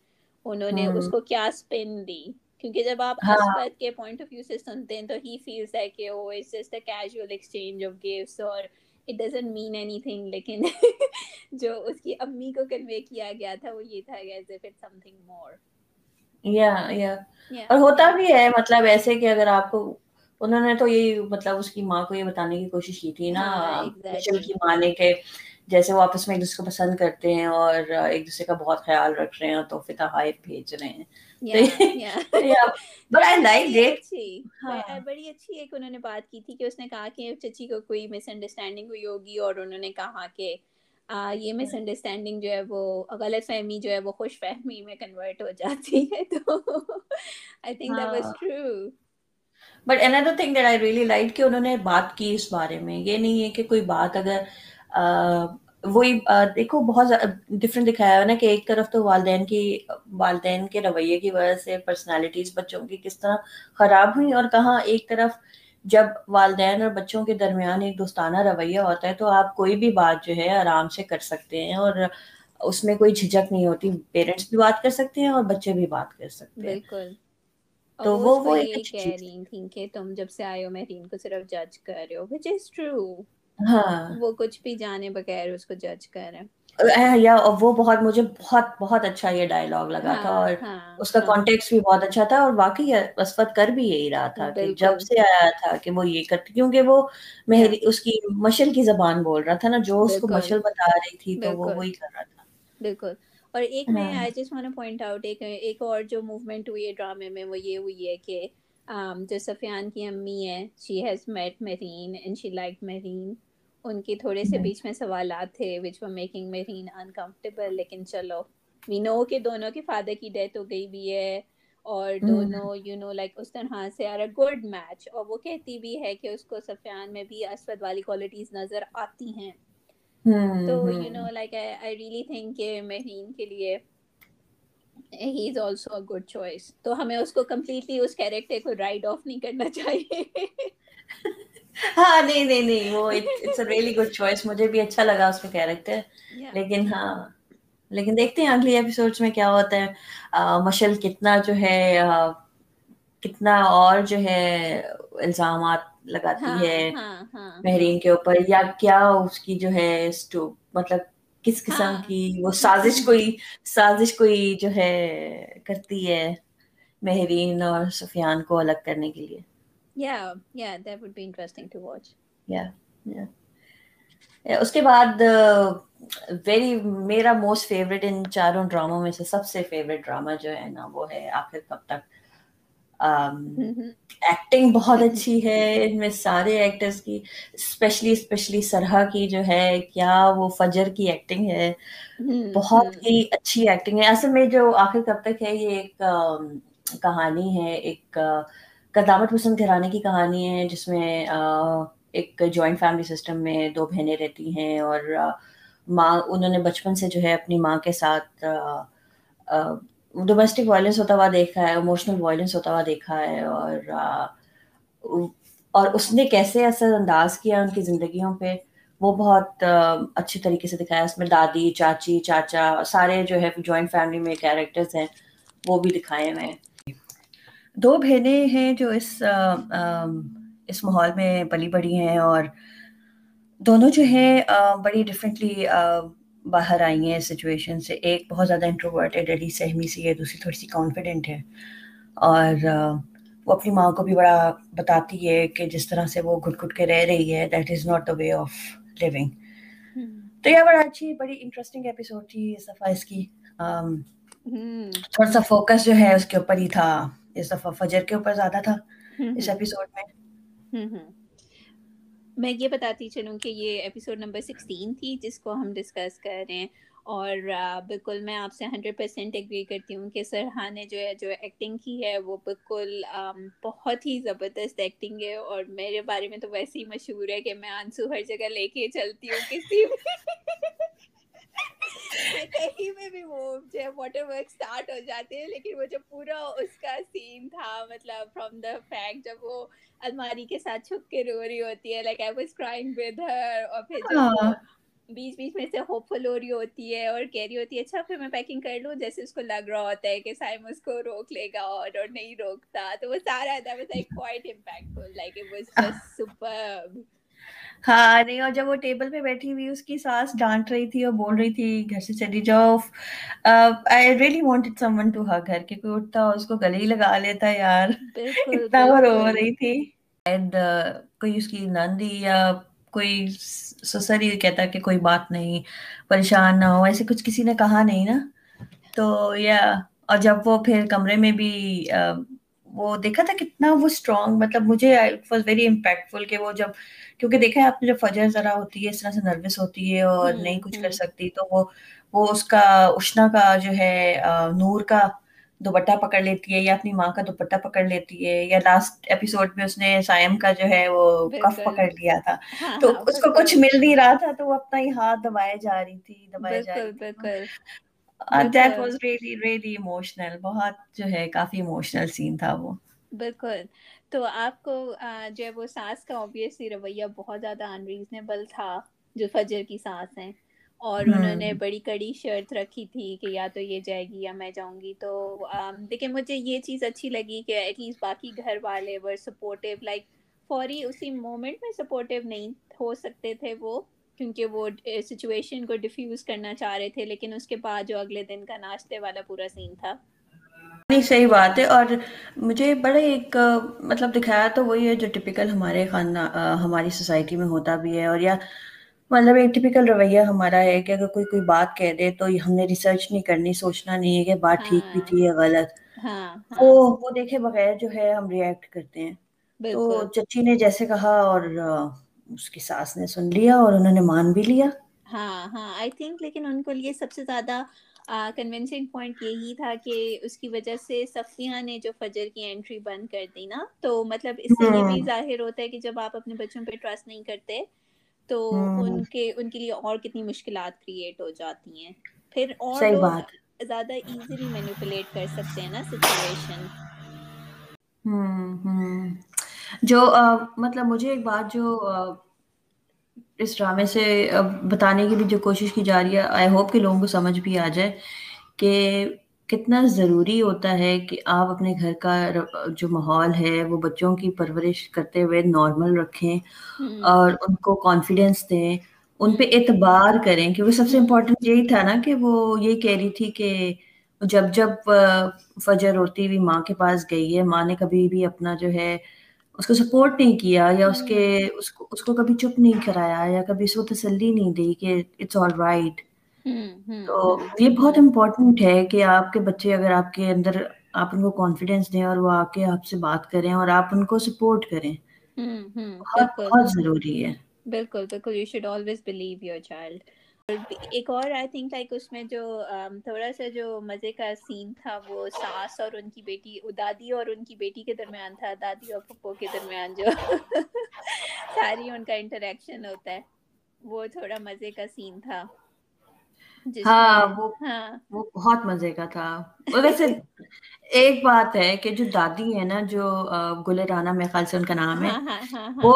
انہوں نے اس کو کیا اسپن دی؟ کیونکہ جب آپ اسپت کے پوائنٹ آف ویو سے سنتے ہیں تو ہی فیلس ہے کہ او it's just a casual exchange of gifts اور it doesn't mean any thing لیکن جو اس کی امی کو کنوے کیا گیا تھا وہ یہ تھا as if it something more یا یا اور ہوتا بھی ہے مطلب ایسے کہ اگر آپ کو انہوں نے تو یہ مطلب اس کی ماں کو یہ بتانے کی کوشش کی تھی نا مشل کی ماں نے کہ جیسے وہ آپس میں ایک دوسرے کو پسند کرتے ہیں اور ایک دوسرے کا بہت خیال رکھ رہے ہیں تو فتح بھیج رہے ہیں۔ بڑی اچھی ایک انہوں نے بات کی تھی کہ اس نے کہا کہ چچی کو کوئی مس انڈرسٹینڈنگ ہوئی ہوگی اور انہوں نے کہا کہ یہ مس انڈرسٹینڈنگ جو ہے وہ غلط فہمی جو ہے وہ خوش فہمی میں کنورٹ ہو جاتی ہے تو I think that was true but another thing that I really like کہ انہوں نے بات کی اس بارے میں یہ نہیں ہے کہ کوئی بات اگر وہی دیکھو بہت ڈفرینٹ دکھایا ہے نا کہ ایک طرف تو والدین کی والدین کے رویے کی وجہ سے پرسنالٹیز بچوں کی کس طرح خراب ہوئی اور کہاں ایک طرف جب والدین اور بچوں کے درمیان ایک دوستانہ رویہ ہوتا ہے تو آپ کوئی بھی بات جو ہے آرام سے کر سکتے ہیں اور اس میں کوئی جھجک نہیں ہوتی۔ پیرنٹس بھی بات کر سکتے ہیں اور بچے بھی بات کر سکتے ہیں۔ بالکل۔ تو وہ وہ ایک کہہ رہی تھی کہ تم جب سے آئے ہو مہرین کو صرف جج کر رہے ہو وچ از ٹرو ہاں۔ وہ کچھ بھی جانے بغیر اس کو جج کر رہے یا وہ بہت مجھے بہت بہت اچھا یہ ڈائلاگ لگا تھا ہاں، اور ہاں، اس کا ہاں۔ کانٹیکس بھی بہت اچھا تھا اور واقعی اسفت کر بھی یہی رہا تھا کہ جب سے آیا تھا کہ وہ یہ کرتی کیونکہ وہ مہری اس کی مشل کی زبان بول رہا تھا نا جو اس کو مشل بتا رہی تھی تو وہ وہی کر رہا تھا۔ بالکل۔ اور ایک میں ہاں۔ I just want point out ایک ایک اور جو موومنٹ ہوئی ہے ڈرامے میں وہ یہ ہوئی ہے کہ جو سفیان کی امی ہے she has met Mehreen and she like Mehreen ان کے تھوڑے سے بیچ میں سوالات تھے which were making Mehreen uncomfortable لیکن چلو وی نو کہ دونوں کے فادر کی ڈیتھ ہو گئی بھی ہے اور دونوں یو نو لائک اس طرح سے آر اے گڈ میچ اور وہ کہتی بھی ہے کہ اس کو سفیان میں بھی اسود والی کوالٹیز نظر آتی ہیں. تو you know like I really think کہ مہرین کے لیے ہی is also a good choice تو ہمیں اس کو کمپلیٹلی اس کیریکٹر کو رائڈ آف نہیں کرنا چاہیے. ہاں نہیں نہیں نہیں وہ اٹس ریئلی گڈ چوائس مجھے بھی اچھا لگا اس کیریکٹر لیکن ہاں لیکن دیکھتے ہیں اگلی ایپیسوڈس میں کیا ہوتا ہے مشل کتنا جو ہے کتنا اور جو ہے الزامات لگاتی ہے مہرین کے اوپر یا کیا اس کی جو ہے مطلب کس قسم کی وہ سازش کوئی سازش کوئی جو ہے کرتی ہے مہرین اور سفیان کو الگ کرنے کے لیے اس کے بعد ویری میرا موسٹ فیوریٹ ان چاروں ڈراموں میں سے سب سے فیوریٹ ڈراما جو ہے نا وہ ہے آخر کب تک ایکٹنگ بہت اچھی ہے ان میں سارے ایکٹرس کی اسپیشلی اسپیشلی سرحا کی جو ہے کیا وہ فجر کی ایکٹنگ ہے بہت ہی اچھی ایکٹنگ ہے اصل میں جو آخر کب تک ہے یہ ایک کہانی ہے ایک قدامت پسند گھرانے کی کہانی ہے، جس میں ایک جوائنٹ فیملی سسٹم میں دو بہنیں رہتی ہیں اور ماں، انہوں نے بچپن سے جو ہے اپنی ماں کے ساتھ ڈومیسٹک وائلنس ہوتا ہوا دیکھا ہے اموشنل وائلنس ہوتا ہوا دیکھا ہے اور اور اس نے کیسے اثر انداز کیا ان کی زندگیوں پہ، وہ بہت اچھی طریقے سے دکھایا۔ اس میں دادی، چاچی، چاچا، سارے جو ہے جوائنٹ فیملی میں کیریکٹرز ہیں، وہ بھی دکھائے ہوئے ہیں۔ دو بہنیں ہیں جو اس اس ماحول میں پلی بڑی ہیں اور دونوں جو ہیں بڑی ڈفرینٹلی باہر آئی ہیں سچویشن سے۔ ایک بہت زیادہ انٹروورٹیڈ ہے سہمی سی ہے دوسری تھوڑی سی کانفیڈنٹ ہے۔ اور وہ اپنی ماں کو بھی بڑا بتاتی ہے کہ جس طرح سے وہ گھٹ گھٹ کے رہ رہی ہے that is not the way of living تو یہ بڑا اچھی بڑی انٹرسٹنگ ایپیسوڈ تھی اس دفعہ اس کی تھوڑا سا فوکس جو ہے اس کے اوپر ہی تھا۔ اس دفعہ فجر کے اوپر زیادہ تھا اس ایپیسوڈ میں۔ میں یہ بتاتی چلوں کہ یہ ایپیسوڈ نمبر سکسٹین تھی جس کو ہم ڈسکس کر رہے ہیں۔ اور بالکل میں آپ سے ہنڈریڈ پرسینٹ ایگری کرتی ہوں کہ سرحا نے جو ہے جو ایکٹنگ کی ہے وہ بالکل بہت ہی زبردست ایکٹنگ ہے۔ اور میرے بارے میں تو ویسے ہی مشہور ہے کہ میں آنسو ہر جگہ لے کے چلتی ہوں کسی کہیں میں بھی وہ جو ہے واٹر ورک اسٹارٹ ہو جاتے ہیں لیکن وہ جو پورا اس کا سین تھا مطلب فرام دا فیکٹ جب وہ الماری کے ساتھ چھپ کے رو رہی ہوتی ہے like I was crying with her اور پھر جب بیچ بیچ میں سے ہوپ فل ہو رہی ہوتی ہے اور کہہ رہی ہوتی ہے اچھا پھر میں پیکنگ کر لوں جیسے اس کو لگ رہا ہوتا ہے کہ سائم اس کو روک لے گا اور اور نہیں روکتا تو وہ سارا تھا was like quite impactful like it was just superb ہاں نہیں اور جب وہ ٹیبل پہ بیٹھی ہوئی اس کی ساس ڈانٹ رہی تھی اور بول رہی تھی گھر سے چلی جاؤ۔ I really wanted someone to her گھر کے کوئی اٹھتا اس کو گلے ہی لگا لیتا یار۔ اتنا وہ رو رہی تھی۔ اینڈ کوئی اس کی نندی یا کوئی سسر ہی کہتا کہ کوئی بات نہیں پریشان نہ ہو ایسے کچھ کسی نے کہا نہیں نا۔ تو یا اور جب وہ پھر کمرے میں بھی وہ دیکھا تھا کتنا وہ اسٹرانگ مطلب مجھے واز ویری امپیکٹفل کہ وہ جب کیونکہ دیکھا ہے آپ نے جب فجر ذرا ہوتی ہے اس طرح سے نروس ہوتی ہے اور نہیں کچھ کر سکتی تو وہ وہ اس کا اشنا کا جو ہے نور کا دوپٹہ پکڑ لیتی ہے یا اپنی ماں کا دوپٹہ پکڑ لیتی ہے یا لاسٹ ایپیسوڈ میں اس نے سائم کا جو ہے وہ کف پکڑ لیا تھا۔ ہاں تو ہاں اس کو کچھ مل نہیں رہا تھا تو وہ اپنا ہی ہاتھ دبائے جا رہی تھی دبائے جا رہی تھی۔ That was really really emotional بہت جو ہے کافی ایموشنل سین تھا وہ۔ بالکل۔ تو آپ کو جو ہے وہ سانس کا اوبیسلی رویہ بہت زیادہ انریزنیبل تھا جو فجر کی سانس ہیں۔ اور انہوں نے بڑی کڑی شرط رکھی تھی کہ یا تو یہ جائے گی یا میں جاؤں گی۔ تو دیکھیں مجھے یہ چیز اچھی لگی کہ ایٹ لیسٹ باقی گھر والے ور سپورٹو لائک فوری اسی مومنٹ میں سپورٹو نہیں ہو سکتے تھے وہ۔ کیونکہ وہ سچویشن کو ڈیفیوز کرنا چاہ رہے تھے لیکن اس کے بعد جو اگلے دن کا ناشتے والا پورا سین تھا۔ نہیں صحیح بات ہے۔ اور مجھے بڑے ایک مطلب دکھایا تو وہی ہے جو ٹپکل ہمارے خاندان ہماری سوسائٹی میں ہوتا بھی ہے۔ اور یا مطلب ایک ٹپکل رویہ ہمارا ہے کہ اگر کوئی کوئی بات کہہ دے تو ہم نے ریسرچ نہیں کرنی سوچنا نہیں ہے کہ بات ٹھیک بھی تھی یا غلط۔ ہاں وہ ہاں وہ دیکھے بغیر جو ہے ہم ریئیکٹ کرتے ہیں۔ تو چچی نے جیسے کہا اور اس کی ساس نے سن لیا اور انہوں نے مان بھی لیا۔ ہاں ہاں آئی تھنک لیکن ان کو لیے سب سے زیادہ کنونسنگ پوائنٹ یہی تھا کہ اس کی وجہ سے صفیہ نے جو فجر کی انٹری بند کر دی نا۔ تو مطلب اس سے یہ بھی ہوں ظاہر ہوتا ہے کہ جب آپ اپنے بچوں پہ ٹرسٹ نہیں کرتے تو ہوں ان کے ان کے لیے اور کتنی مشکلات کریئٹ ہو جاتی ہیں۔ پھر اور لوگ زیادہ ایزیلی مینوپولیٹ کر سکتے ہیں نا سچویشن جو مطلب مجھے ایک بات جو اس ڈرامے سے بتانے کی بھی جو کوشش کی جا رہی ہے آئی ہوپ کہ لوگوں کو سمجھ بھی آ جائے کہ کتنا ضروری ہوتا ہے کہ آپ اپنے گھر کا جو ماحول ہے وہ بچوں کی پرورش کرتے ہوئے نارمل رکھیں اور ان کو کانفیڈینس دیں ان پہ اعتبار کریں کیونکہ سب سے امپورٹنٹ یہی تھا نا کہ وہ یہ کہہ رہی تھی کہ جب جب فجر ہوتی ہوئی ماں کے پاس گئی ہے ماں نے کبھی بھی اپنا جو ہے اس کو سپورٹ نہیں کیا یا اس کے اس کو اس کو کبھی چپ نہیں کرایا یا کبھی اس کو تسلی نہیں دی کہ اٹس آل رائٹ تو یہ بہت امپورٹنٹ ہے کہ آپ کے بچے اگر آپ کے اندر آپ ان کو کانفیڈینس دیں اور وہ آ کے آپ سے بات کریں اور آپ ان کو سپورٹ کریں۔ بہت بہت ضروری ہے۔ بالکل بالکل۔ You should always believe your child ایک اور آئی تھنک لائک اس میں جو تھوڑا سا جو مزے کا سین تھا وہ ساس اور ان کی بیٹی دادی اور ان کی بیٹی کے درمیان تھا، دادی اور پپو کے درمیان جو ساری ان کا انٹریکشن ہوتا ہے، وہ تھوڑا مزے کا سین تھا۔ ہاں وہ ہاں۔ وہ بہت مزے کا تھا۔ ویسے ایک بات ہے کہ جو دادی ہے نا جو گل رانا میرے خیال سے ان کا نام ہے ہاں ہاں وہ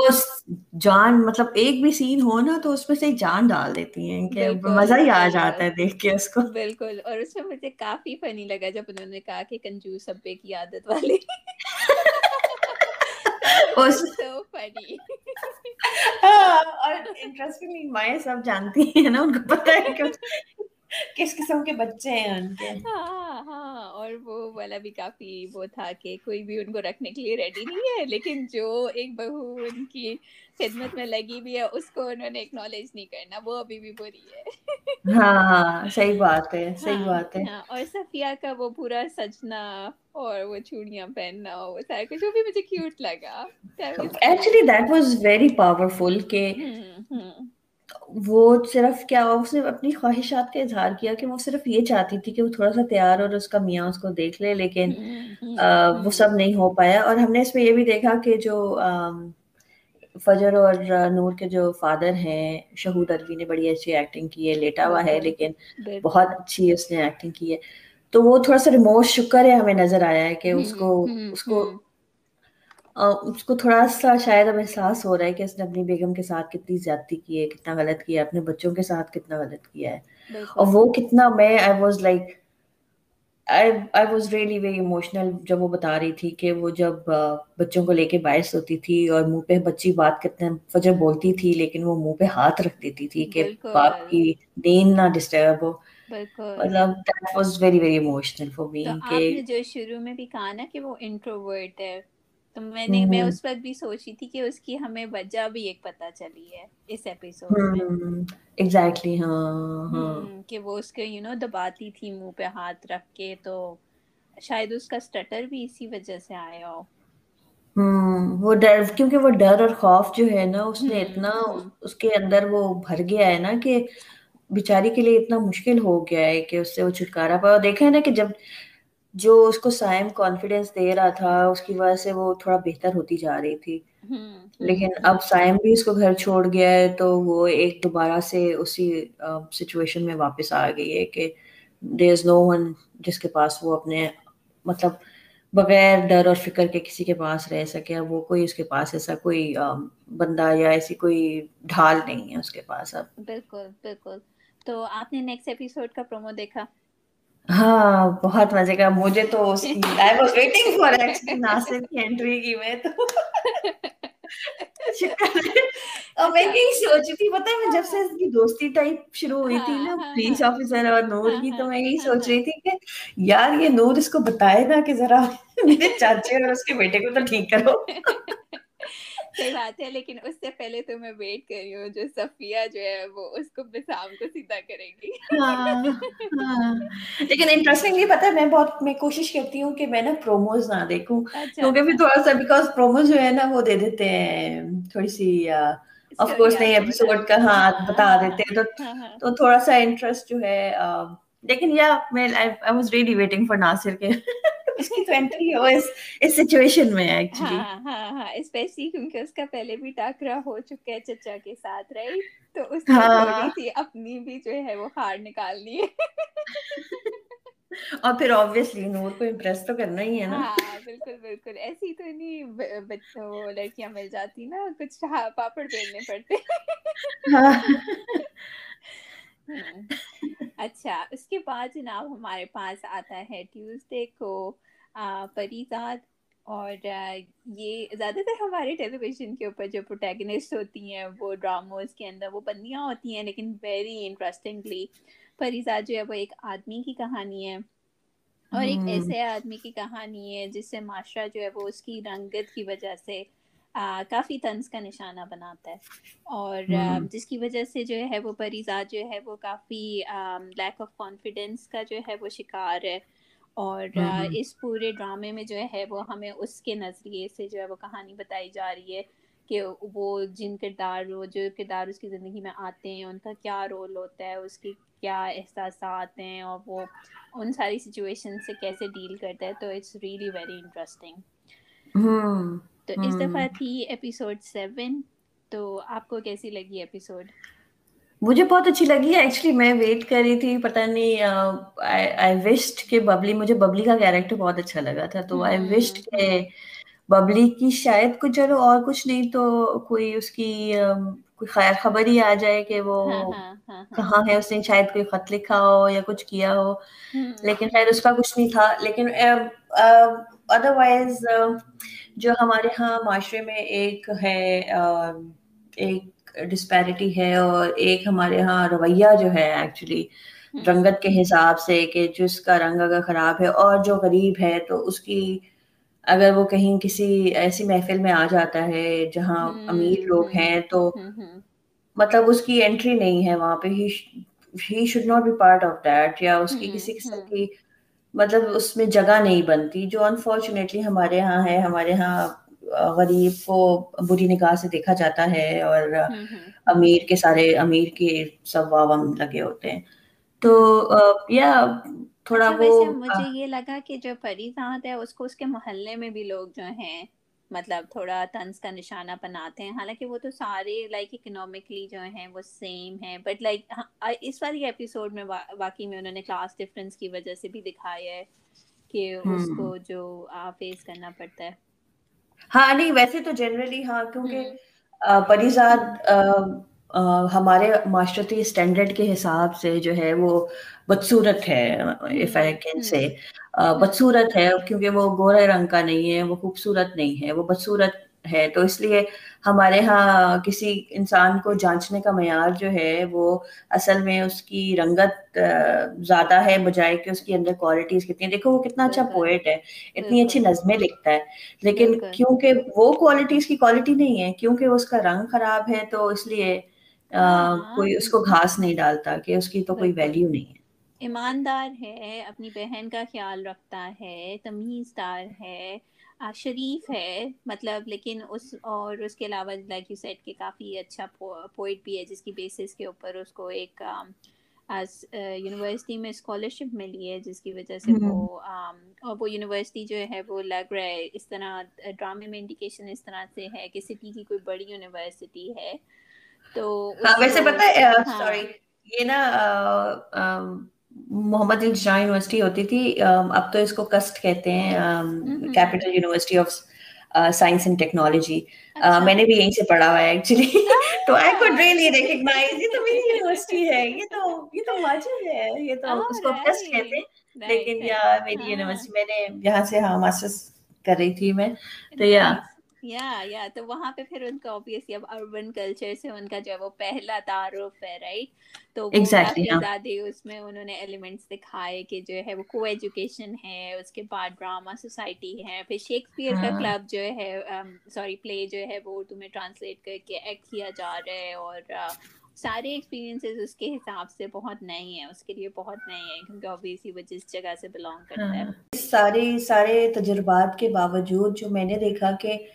جان مطلب ایک بھی سین ہو نا تو اس میں سے جان ڈال دیتی ہیں کہ مزہ ہی آ جاتا ہے دیکھ کے اس کو۔ بالکل اور اس میں مجھے کافی فنی لگا جب انہوں نے کہا کہ کنجوس سبے کی عادت والی اس سو فنی ہاں اور انٹرسٹنگ مائیں سب جانتی ہیں نا ان کو پتا ہے کہ کس قسم کے بچے ہیں ان کے ہاں ہاں اور وہ والا بھی کافی وہ تھا کہ کوئی بھی ان کو رکھنے کے لیے ریڈی نہیں ہے لیکن جو ایک بہو ان کی خدمت میں لگی ہوئی ہے اس کو انہوں نے اکنالج نہیں کرنا وہ ابھی بھی بری ہے ہاں صحیح بات ہے صحیح بات ہے اور صفیہ کا وہ پورا سجنا اور وہ چوڑیاں پہننا وہ سارا کچھ وہ بھی مجھے کیوٹ لگا۔ Actually that was very powerful کہ وہ صرف کیا اس نے اپنی خواہشات کا اظہار کیا کہ وہ صرف یہ چاہتی تھی کہ وہ تھوڑا سا تیار اور اس کا میاں اس کو دیکھ لے لیکن وہ سب نہیں ہو پایا۔ اور ہم نے اس میں یہ بھی دیکھا کہ جو فجر اور نور کے جو فادر ہیں شہود اروی نے بڑی اچھی ایکٹنگ کی ہے لیٹا ہوا ہے لیکن بہت اچھی اس نے ایکٹنگ کی ہے۔ تو وہ تھوڑا سا ریموٹ شکر ہے ہمیں نظر آیا ہے کہ اس کو اس کو اس کو تھوڑا سا شاید اب احساس ہو رہا ہے کہ اس نے اپنی بیگم کے ساتھ کتنی زیادتی کی ہے کتنا غلط کیا ہے اپنے بچوں کے ساتھ کتنا غلط کیا ہے۔ اور وہ کتنا میں I was like I was really very emotional جب وہ بتا رہی تھی کہ وہ جب بچوں کو لے کے باعث ہوتی تھی اور منہ پہ بچی بات کرتے فجر بولتی تھی لیکن وہ منہ پہ ہاتھ رکھ دیتی تھی کہ باپ کی نیند نہ ڈسٹرب ہو۔ بالکل۔ مطلب that was very very emotional for me کہ آپ نے جو شروع میں بھی کہا نا کہ وہ انٹروورٹ ہے تو میں نے میں اس وقت بھی سوچی تھی کہ اس کی ہمیں وجہ بھی ایک پتہ چلی ہے اس ایپیسوڈ میں۔ ایگزیکٹلی ہاں ہاں۔ کہ وہ اس کے یو نو دباتی تھی منہ پہ ہاتھ رکھ کے تو شاید اس کا اسٹٹر بھی اسی وجہ سے آیا ہو۔ وہ ڈر کیونکہ وہ ڈر اور خوف جو ہے نا اس نے اتنا اس کے اندر وہ بھر گیا ہے نا کہ بچاری کے لیے اتنا مشکل ہو گیا ہے کہ اس سے وہ چھٹکارا پا دیکھا ہے نا کہ جب جو اس کو سائم کانفیڈینس دے رہا تھا اس کی وجہ سے وہ تھوڑا بہتر ہوتی جا رہی تھی۔ لیکن اب سائم بھی اس کو گھر چھوڑ گیا ہے تو وہ ایک دوبارہ سے اسی سچویشن میں واپس آ گئی ہے کہ دیر از نو ون جس کے پاس وہ اپنے مطلب بغیر ڈر اور فکر کے کسی کے پاس رہ سکے وہ کوئی اس کے پاس ایسا کوئی بندہ یا ایسی کوئی ڈھال نہیں ہے اس کے پاس اب۔ بالکل بالکل۔ تو آپ نے نیکسٹ ایپیسوڈ کا پرومو دیکھا؟ ہاں بہت مزے کا۔ مجھے تو I was waiting for Nasir کی انٹری کی میں تو اور میں یہی سوچ رہی تھی پتا میں جب سے اس کی دوستی ٹائپ شروع ہوئی تھی نا پولیس آفیسر اور نور کی تو میں یہی سوچ رہی تھی کہ یار یہ نور اس کو بتائے نا کہ ذرا میرے چاچے اور اس کے بیٹے کو تو ٹھیک کرو۔ صحیح بات ہے لیکن اس سے پہلے تو میں ویٹ کر رہی ہوں جو صفیہ جو ہے وہ اس کو بسام کو سیدھا کرے گی۔ ہاں ہاں۔ لیکن انٹرسٹنگلی ہے میں بہت میں کوشش کرتی ہوں کہ میں نا پروموز نہ دیکھوں۔ کیونکہ پھر تھوڑا سا بیکاز پروموز جو ہے نا وہ دے دیتے ہیں تھوڑی سی آف کورس نئے ایپیسوڈ کا ہاں بتا دیتے ہیں۔ تو تھوڑا سا انٹرسٹ جو ہے لیکن یا میں I was really waiting for Nasir کے۔ اس کی تو انٹری ہو اس اس سچویشن میں ایکچولی ہاں ہاں ہاں اسپیشلی کیونکہ اس کا پہلے بھی ٹاکرا ہو چکا ہے چچا کے ساتھ رائٹ تو اس نے تھوڑی سی اپنی بھی جو ہے وہ ہار نکالنی ہے۔ اور پھر آبویسلی نور کو امپریس تو کرنا ہی ہے نا۔ ہاں بالکل بالکل۔ ایسی تو نہیں وہ لڑکیاں مل جاتی نا کچھ پاپڑ بیلنے پڑتے۔ اچھا اس کے بعد جناب ہمارے پاس آتا ہے ٹیوزڈے کو پریزاد اور یہ زیادہ تر ہمارے ٹیلی ویژن کے اوپر جو پروٹیگنسٹ ہوتی ہیں وہ ڈراموز کے اندر وہ بندیاں ہوتی ہیں لیکن ویری انٹرسٹنگلی پریزاد جو ہے وہ ایک آدمی کی کہانی ہے اور ایک ایسے آدمی کی کہانی ہے جس سے معاشرہ جو ہے وہ اس کی رنگت کی وجہ سے کافی طنز کا نشانہ بناتا ہے۔ اور جس کی وجہ سے جو ہے وہ پریزاد جو ہے وہ کافی لیک آف کانفیڈینس کا جو ہے وہ شکار ہے۔ اور اس پورے ڈرامے میں جو ہے وہ ہمیں اس کے نظریے سے جو ہے وہ کہانی بتائی جا رہی ہے کہ وہ جن کردار جو کردار اس کی زندگی میں آتے ہیں ان کا کیا رول ہوتا ہے اس کی کیا احساسات ہیں اور وہ ان ساری سچویشن سے کیسے ڈیل کرتا ہے تو اٹس ریئلی ویری انٹرسٹنگ تو اس دفعہ تھی ایپیسوڈ سیون تو آپ کو کیسی لگی ایپیسوڈ مجھے بہت اچھی لگی۔ ہے ایکچولی میں ویٹ کر رہی تھی پتہ نہیں آئی وشڈ کہ ببلی مجھے ببلی کا کیریکٹر بہت اچھا لگا تھا۔ تو آئی وشڈ کہ ببلی کی شاید کچھ چلو اور کچھ نہیں تو کوئی اس کی کوئی خیر خبر ہی آ جائے کہ وہ کہاں ہے اس نے شاید کوئی خط لکھا ہو یا کچھ کیا ہو۔ لیکن شاید اس کا کچھ نہیں تھا۔ لیکن ادر وائز جو ہمارے ہاں معاشرے میں ایک ہے ایک ڈسپیرٹی ہے اور ایک ہمارے یہاں رویہ جو ہے ایکچولی رنگت کے حساب سے کہ جس کا رنگ اگر خراب ہے اور جو غریب ہے تو اس کی اگر وہ کہیں کسی ایسی محفل میں آ جاتا ہے جہاں امیر لوگ ہیں تو مطلب اس کی انٹری نہیں ہے وہاں پہ ہی should not be part of that یا اس کی کسی قسم کی مطلب اس میں جگہ نہیں بنتی جو انفارچونیٹلی ہمارے یہاں ہے ہمارے یہاں غریب کو بری نگاہ سے دیکھا جاتا ہے اور امیر کے سارے امیر کے سب واوم لگے ہوتے ہیں۔ تو یا تھوڑا اچھا، وہ مجھے یہ لگا کہ جو پریزاد ہے اس کو اس کے محلے میں بھی لوگ جو ہیں مطلب تھوڑا طنز کا نشانہ بناتے ہیں۔ حالانکہ وہ تو سارے لائک اکنامکلی جو ہیں وہ سیم ہیں بٹ لائک اس والی ایپیسوڈ میں واقعی میں انہوں نے کلاس ڈفرینس کی وجہ سے بھی دکھایا ہے کہ اس کو جو فیس کرنا پڑتا ہے۔ ہاں نہیں ویسے تو جنرلی ہاں کیونکہ پریزاد ہمارے معاشرتی اسٹینڈرڈ کے حساب سے جو ہے وہ بدصورت ہے سے بدصورت ہے کیونکہ وہ گورے رنگ کا نہیں ہے وہ خوبصورت نہیں ہے وہ بدصورت ہے۔ تو اس لیے ہمارے ہاں کسی انسان کو جانچنے کا معیار جو ہے وہ اصل میں اس کی رنگت زیادہ ہے بجائے کہ اس کے اندر کوالٹیز کتنی۔ دیکھو وہ کتنا اچھا پوئٹ ہے اتنی اچھی نظمیں لکھتا ہے۔ لیکن کیونکہ وہ کوالٹیز کی کوالٹی نہیں ہے کیونکہ اس کا رنگ خراب ہے تو اس لیے کوئی اس کو گھاس نہیں ڈالتا کہ اس کی تو کوئی ویلیو نہیں ہے۔ ایماندار ہے اپنی بہن کا خیال رکھتا ہے تمیز دار ہے شریف ہے۔ مطلب لیکن اس اور اس کے علاوہ لائک یو سیٹ کے کافی اچھا پوئٹ بھی ہے جس کی بیسس کے اوپر اس کو ایک یونیورسٹی میں اسکالرشپ ملی ہے جس کی وجہ سے وہ اور وہ یونیورسٹی جو ہے وہ لگ رہا ہے اس طرح ڈرامے میں انڈیکیشن اس طرح سے ہے کہ سٹی کی کوئی بڑی یونیورسٹی ہے۔ تو ہاں ویسے پتہ ہے سوری یہ نا محمد الجا یونیورسٹی ہوتی تھی اب تو اس کو کسٹ کہتے ہیں Capital University of Science and Technology. میں نے بھی یہیں سے پڑھا ہوا ہے ایکچولی تو آئی کوڈ ریئلی ریکگنائز یہ تو میری یونیورسٹی ہے یہ تو یہ تو واجب ہے یہ تو اس کو کسٹ کہتے ہیں۔ لیکن یا میری یونیورسٹی میں نے یہاں سے ہاں ماسٹرز کر رہی تھی میں۔ تو یا یا یا تو وہاں پہ پھر ان کا اوبیسلی اب اربن کلچر سے ان کا جو ہے وہ پہلا تعارف ہے رائٹ تو زیادہ اس میں انہوں نے ایلیمنٹس دکھائے کہ جو ہے وہ کو ایجوکیشن ہے اس کے بعد ڈراما سوسائٹی ہے پھر شیکسپیئر کا کلب جو ہے سوری پلے جو ہے وہ اردو میں ٹرانسلیٹ کر کے ایکٹ کیا جا رہا ہے اور سارے ایکسپیرینسز اس کے حساب سے بہت نئے ہیں اس کے لیے بہت نئے ہیں کیونکہ اوبیسلی وہ جس جگہ سے بلانگ کرتا ہے. سارے سارے تجربات کے باوجود جو میں نے دیکھا کہ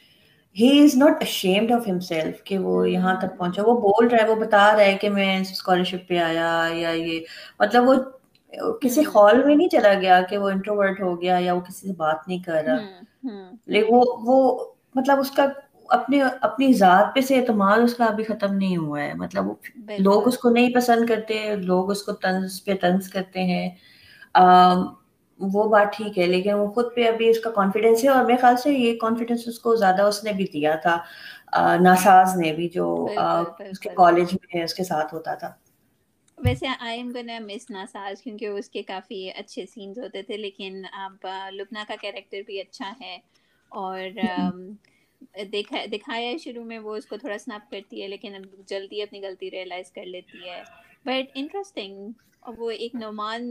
he is not ashamed of himself کہ وہ یہاں تک پہنچا۔ وہ بول رہا ہے وہ بتا رہا ہے کہ میں اسکالرشپ پہ آیا یا یہ۔ مطلب وہ کسی ہال میں نہیں چلا گیا کہ وہ انٹروورٹ ہو گیا یا وہ کسی سے بات نہیں کر رہا۔ لیکن وہ وہ مطلب اس کا اپنے اپنی ذات پہ سے اعتماد اس کا ابھی ختم نہیں ہوا ہے۔ مطلب لوگ اس کو نہیں پسند کرتے لوگ اس کو طنز پہ طنز کرتے ہیں۔ وہ بات ٹھیک ہے لیکن وہ خود پہ ابھی اس کا کانفیڈینس ہے اور میرے خیال سے یہ کانفیڈینس اس کو زیادہ اس نے بھی دیا تھا ناساز نے بھی جو اس کے کالج میں اس کے ساتھ ہوتا تھا۔ ویسے آئی ایم گنا مس ناساز کیونکہ اس کے کافی اچھے سینز ہوتے تھے لیکن اب لبنا کا کیریکٹر بھی اچھا ہے اور دیکھا دکھایا ہے شروع میں وہ اس کو تھوڑا سنپ کرتی ہے لیکن جلدی اپنی غلطی ریئلائز کر لیتی ہے۔ بٹ انٹرسٹنگ وہ ایک نعمان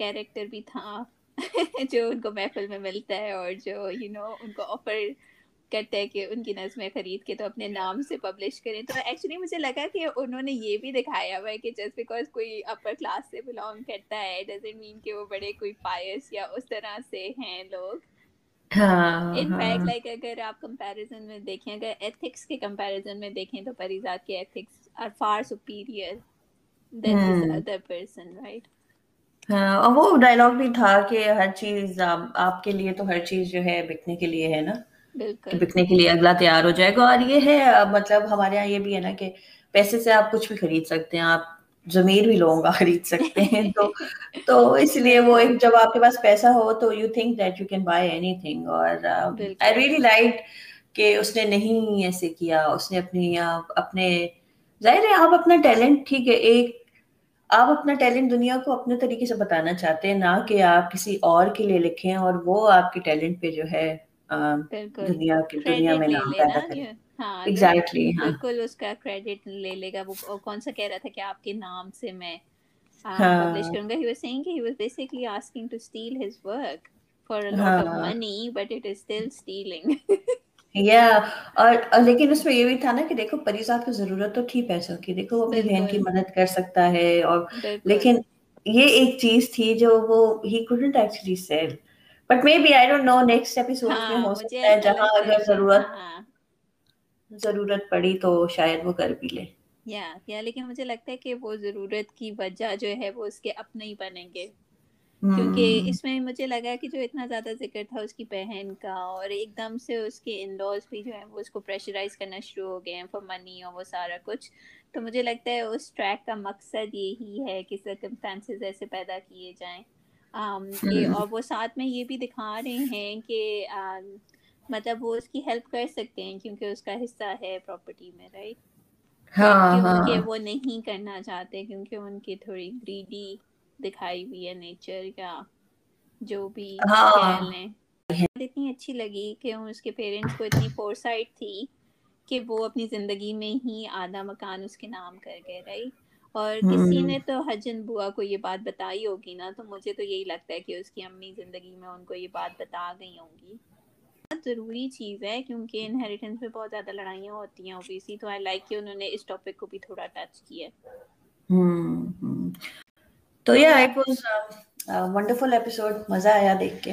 کیریکٹر بھی تھا جو ان کو محفل میں ملتا ہے اور جو یو you نو know, ان کو آفر کرتا ہے کہ ان کی نظمیں خرید کے تو اپنے نام سے پبلش کریں۔ تو ایکچولی مجھے لگا کہ انہوں نے یہ بھی دکھایا ہوا ہے کہ جسٹ بیکاز کوئی اپر کلاس سے بلانگ کرتا ہے ڈزنٹ مین کہ وہ بڑے کوئی پائس یا اس طرح سے ہیں لوگ۔ ان فیکٹ لائک اگر آپ کمپیریزن میں دیکھیں اگر ایتھکس کے کمپیریزن میں دیکھیں تو پریزاد کے ethics are far superior than this other person right ہاں اور وہ ڈائلگ بھی تھا کہ ہر چیز آپ کے لیے تو ہر چیز جو ہے بکنے کے لیے ہے نا؟ بکنے کے لیے اگلا تیار ہو جائے گا۔ اور یہ ہے مطلب ہمارے یہاں یہ بھی ہے نا کہ پیسے سے آپ کچھ بھی خرید سکتے ہیں آپ ضمیر بھی لوگوں کا خرید سکتے ہیں۔ تو تو اس لیے وہ ایک جب آپ کے پاس پیسہ ہو تو you think that you can buy anything اور آئی ریئلی لائک کہ اس نے نہیں ایسے کیا اس نے اپنی اپنے ظاہر ہے آپ اپنا ٹیلنٹ ٹھیک ہے ایک آپ اپنا ٹیلنٹ دنیا کو اپنے طریقے سے بتانا چاہتے ہیں نہ کہ آپ کسی اور کے لیے لکھیں اور وہ آپ کے ٹیلنٹ پہ جو ہے دنیا کی دنیا میں نام پیدا کریں ایگزیکٹلی ہاں بالکل اس کا کریڈٹ لے لے گا۔ وہ کون سا کہہ رہا تھا کہ آپ کے نام سے میں پبلش کروں گا؟ ہی واز سیئنگ کہ he was basically asking to steal his work for a lot of money but it is still stealing یا اور لیکن اس میں یہ بھی تھا نا کہ دیکھو پری صاحب کو ضرورت تو تھی پیسوں کی دیکھو وہ اپنی بہن کی مدد کر سکتا ہے اور لیکن یہ ایک چیز تھی جو وہ he couldn't actually sell but maybe I don't know next episode میں ہو سکتا ہے جہاں اگر ضرورت ضرورت پڑی تو شاید وہ کر بھی لے۔ یا لیکن مجھے لگتا ہے کہ وہ ضرورت کی وجہ جو ہے وہ اس کے اپنے ہی بنیں گے۔ کیونکہ اس میں مجھے لگا کہ جو اتنا زیادہ ذکر تھا اس کی بہن کا اور ایک دم سے اس کے ان لاس بھی جو ہے وہ اس کو پریشرائز کرنا شروع ہو گئے ہیں فار منی اور وہ سارا کچھ۔ تو مجھے لگتا ہے اس ٹریک کا مقصد یہی ہے کہ سرکمسٹانسز ایسے پیدا کیے جائیں۔ اور وہ ساتھ میں یہ بھی دکھا رہے ہیں کہ مطلب وہ اس کی ہیلپ کر سکتے ہیں کیونکہ اس کا حصہ ہے پراپرٹی میں رائٹ کیونکہ وہ نہیں کرنا چاہتے کیونکہ ان کی تھوڑی گریڈی دکھائی ہوئی ہے نیچر یا جو بھی اتنی اچھی لگی کہ اس کے پیرنٹس کو اتنی فور سائٹ تھی کہ وہ اپنی زندگی میں ہی آدھا مکان اس کے نام کر گئے رہی اور کسی نے تو حجن بوا کو یہ بات بتائی ہوگی نا تو مجھے تو یہی لگتا ہے کہ اس کی امی زندگی میں ان کو یہ بات بتا گئی ہوں گی۔ بہت ضروری چیز ہے کیونکہ انہیریٹنس میں بہت زیادہ لڑائیاں ہوتی ہیں اوبیسی تو آئی لائک کہ انہوں نے اس ٹاپک کو بھی تھوڑا ٹچ کیا۔ تو یہ اٹ واز ونڈرفل ایپیسوڈ مزہ آیا دیکھ کے۔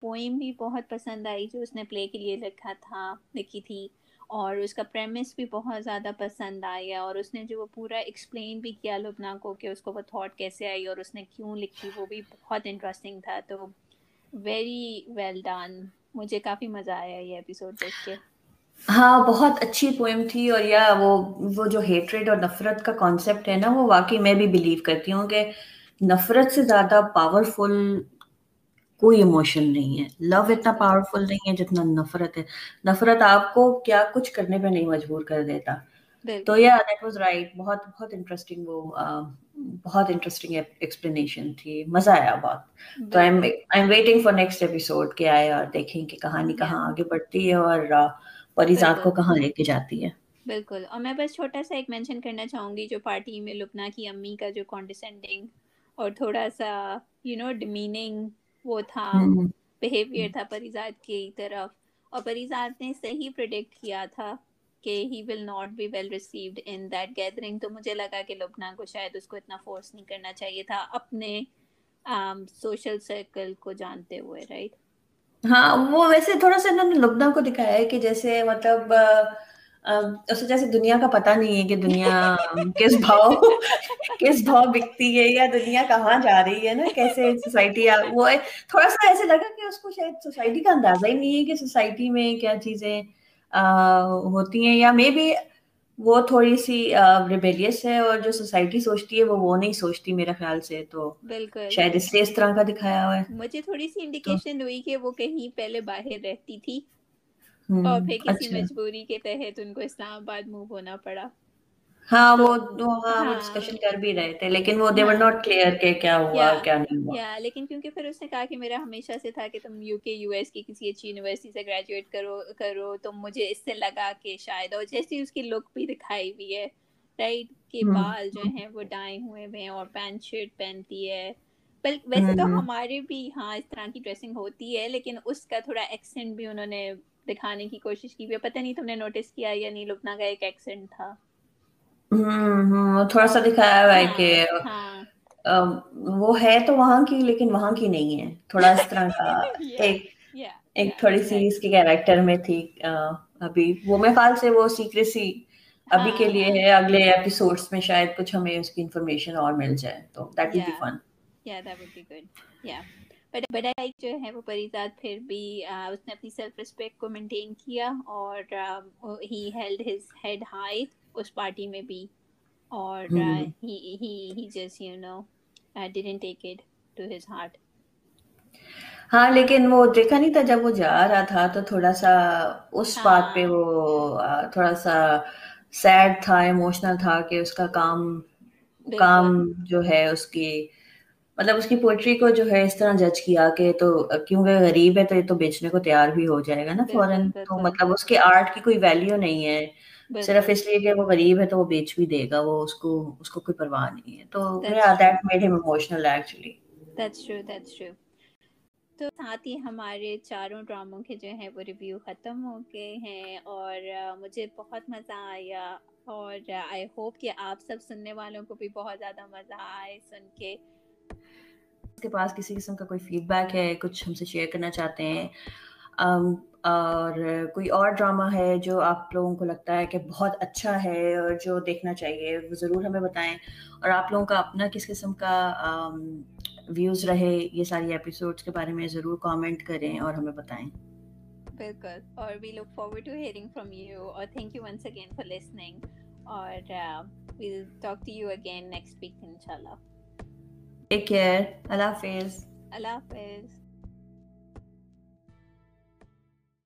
پوئم بھی بہت پسند آئی جو اس نے پلے کے لیے لکھا تھا لکھی تھی۔ اور اس کا پریمس بھی بہت زیادہ پسند آیا۔ اور اس نے جو وہ پورا ایکسپلین بھی کیا لبنا کو کہ اس کو وہ تھاٹ کیسے آئی اور اس نے کیوں لکھی وہ بھی بہت انٹرسٹنگ تھا۔ تو ویری ویل ڈن مجھے کافی مزہ آیا یہ ایپیسوڈ دیکھ کے۔ ہاں بہت اچھی پوئم تھی اور یا وہ وہ جو ہیٹریڈ اور نفرت کا کانسیپٹ ہے نا وہ واقعی میں بھی بلیو کرتی ہوں کہ نفرت سے زیادہ پاورفل کوئی ایموشن نہیں ہے۔ لو اتنا پاورفل نہیں ہے جتنا نفرت ہے۔ نفرت آپ کو کیا کچھ کرنے پہ نہیں مجبور کر دیتا۔ تو یا دیٹ واز رائٹ بہت بہت انٹرسٹنگ وہ بہت انٹرسٹنگ ایکسپلینیشن تھی۔ مزہ آیا بہت۔ تو I am waiting for next episode کے آئے اور دیکھیں کہ کہانی کہاں آگے بڑھتی ہے اور پریزاد کو کہاں لے کے جاتی ہے۔ بالکل۔ اور میں بس چھوٹا سا ایک مینشن کرنا چاہوں گی جو پارٹی میں لبنا کی امی کا جو کانڈیسینڈنگ اور تھوڑا سا یو نو ڈمیننگ وہ تھا بیہیویئر تھا پریزاد کی طرف۔ اور پریزاد نے صحیح پرڈکٹ کیا تھا کہ he will not be well received in that gathering تو مجھے لگا کہ لبنا کو شاید اس کو اتنا فورس نہیں کرنا چاہیے تھا اپنے سوشل سرکل کو جانتے ہوئے رائٹ ہاں وہ ویسے تھوڑا سا انہوں نے لبنا کو دکھایا ہے کہ جیسے مطلب اسے جیسے دنیا کا پتہ نہیں ہے کہ دنیا کس بھاؤ کس بھاؤ بکتی ہے یا دنیا کہاں جا رہی ہے نا کیسے سوسائٹی وہ تھوڑا سا ایسے لگا کہ اس کو شاید سوسائٹی کا اندازہ ہی نہیں ہے کہ سوسائٹی میں کیا چیزیں ہوتی ہیں یا مے بی وہ تھوڑی سی ریبیلیس ہے اور جو سوسائٹی سوچتی ہے وہ وہ نہیں سوچتی میرے خیال سے تو بالکل۔ شاید اس لیے اس طرح کا دکھایا ہوا ہے۔ مجھے تھوڑی سی انڈیکیشن ہوئی کہ وہ کہیں پہلے باہر رہتی تھی اور پھر کسی اچھا۔ مجبوری کے تحت ان کو اسلام آباد موو ہونا پڑا۔ ہاں وہ ہاں وہ ڈسکشن کر بھی رہے تھے لیکن وہ دے ور ناٹ کلیئر کہ کیا ہوا کیا نہیں ہوا۔ یا لیکن کیونکہ پھر اس نے کہا کہ میرا ہمیشہ سے تھا کہ تم یو کے یو ایس کی کسی اچھی یونیورسٹی سے گریجویٹ کرو کرو تو مجھے اس سے لگا کہ شاید اور جیسی اس کی لک بھی دکھائی ہوئی ہے رائٹ کے بال جو ہیں وہ ڈائیں ہوئے ہوئے ہیں اور پینٹ شرٹ پہنتی ہے۔ ویسے تو ہمارے بھی ہاں اس طرح کی ڈریسنگ ہوتی ہے لیکن اس کا تھوڑا ایکسینٹ بھی انہوں نے دکھانے کی کوشش کی ہوئی پتہ نہیں تم نے نوٹس کیا یا نہیں لبنا کا ایک ایکسینٹ تھا۔ تھوڑا سا دکھایا ہوا ہے کہ وہ ہے تو وہاں کی لیکن وہاں کی نہیں ہے۔ تھوڑا اس طرح کا ایک ایک تھوڑی سی اس کے کیریکٹر میں تھی ابھی۔ وہ میں خیال سے وہ سیکریسی ابھی کے لیے ہے۔ اگلے ایپیسوڈس میں شاید کچھ ہمیں اس کی انفارمیشن اور مل جائے تو دیٹ وڈ بی فن یا دیٹ وڈ بی گڈ یا بٹ آئی جو ہے وہ پریزاد پھر بھی اس نے اپنی سیلف رسپیکٹ کو مینٹین کیا اور he held his head high us party میں بھی اور ہاں لیکن وہ دیکھا نہیں تھا جب وہ جا رہا تھا تو تھوڑا سا اس بات پہ وہ تھوڑا سا سیڈ تھا ایموشنل تھا کہ اس کا کام کام جو ہے اس کی مطلب اس کی پوئٹری کو جو ہے اس طرح جج کیا کہ تو کیونکہ غریب ہے تو یہ تو بیچنے کو تیار بھی ہو جائے گا نا فوراً تو مطلب اس کے آرٹ کی کوئی ویلیو نہیں ہے۔ صرف اس لیے کہ وہ غریب ہے تو وہ بیچ بھی دے گا وہ اس کو اس کو کوئی پرواہ نہیں ہے۔ تو that made him emotional actually that's true that's true تو ساتھ ہی ہمارے چاروں ڈراموں کے جو ہیں وہ ریویو ختم ہو گئے ہیں اور مجھے بہت مزہ آیا اور آئی ہوپ کہ آپ سب سننے والوں کو بھی بہت زیادہ مزہ آئے سن کے۔ اس کے پاس کسی قسم کا کوئی فیڈ بیک ہے کچھ ہم سے شیئر کرنا چاہتے ہیں؟ اور کوئی اور ڈرامہ ہے جو آپ لوگوں کو لگتا ہے کہ بہت اچھا ہے اور جو دیکھنا چاہیے وہ ضرور ہمیں بتائیں۔ اور آپ لوگوں کا اپنا کس قسم کا ویوز رہے یہ ساری ایپیسوڈس کے بارے میں ضرور کامنٹ کریں اور ہمیں بتائیں۔ بالکل اور we look forward to hearing from you اور thank you once again for listening اور we'll talk to you again next week انشاء اللہ ٹیک کیئر اللہ حافظ۔ اللہ حافظ۔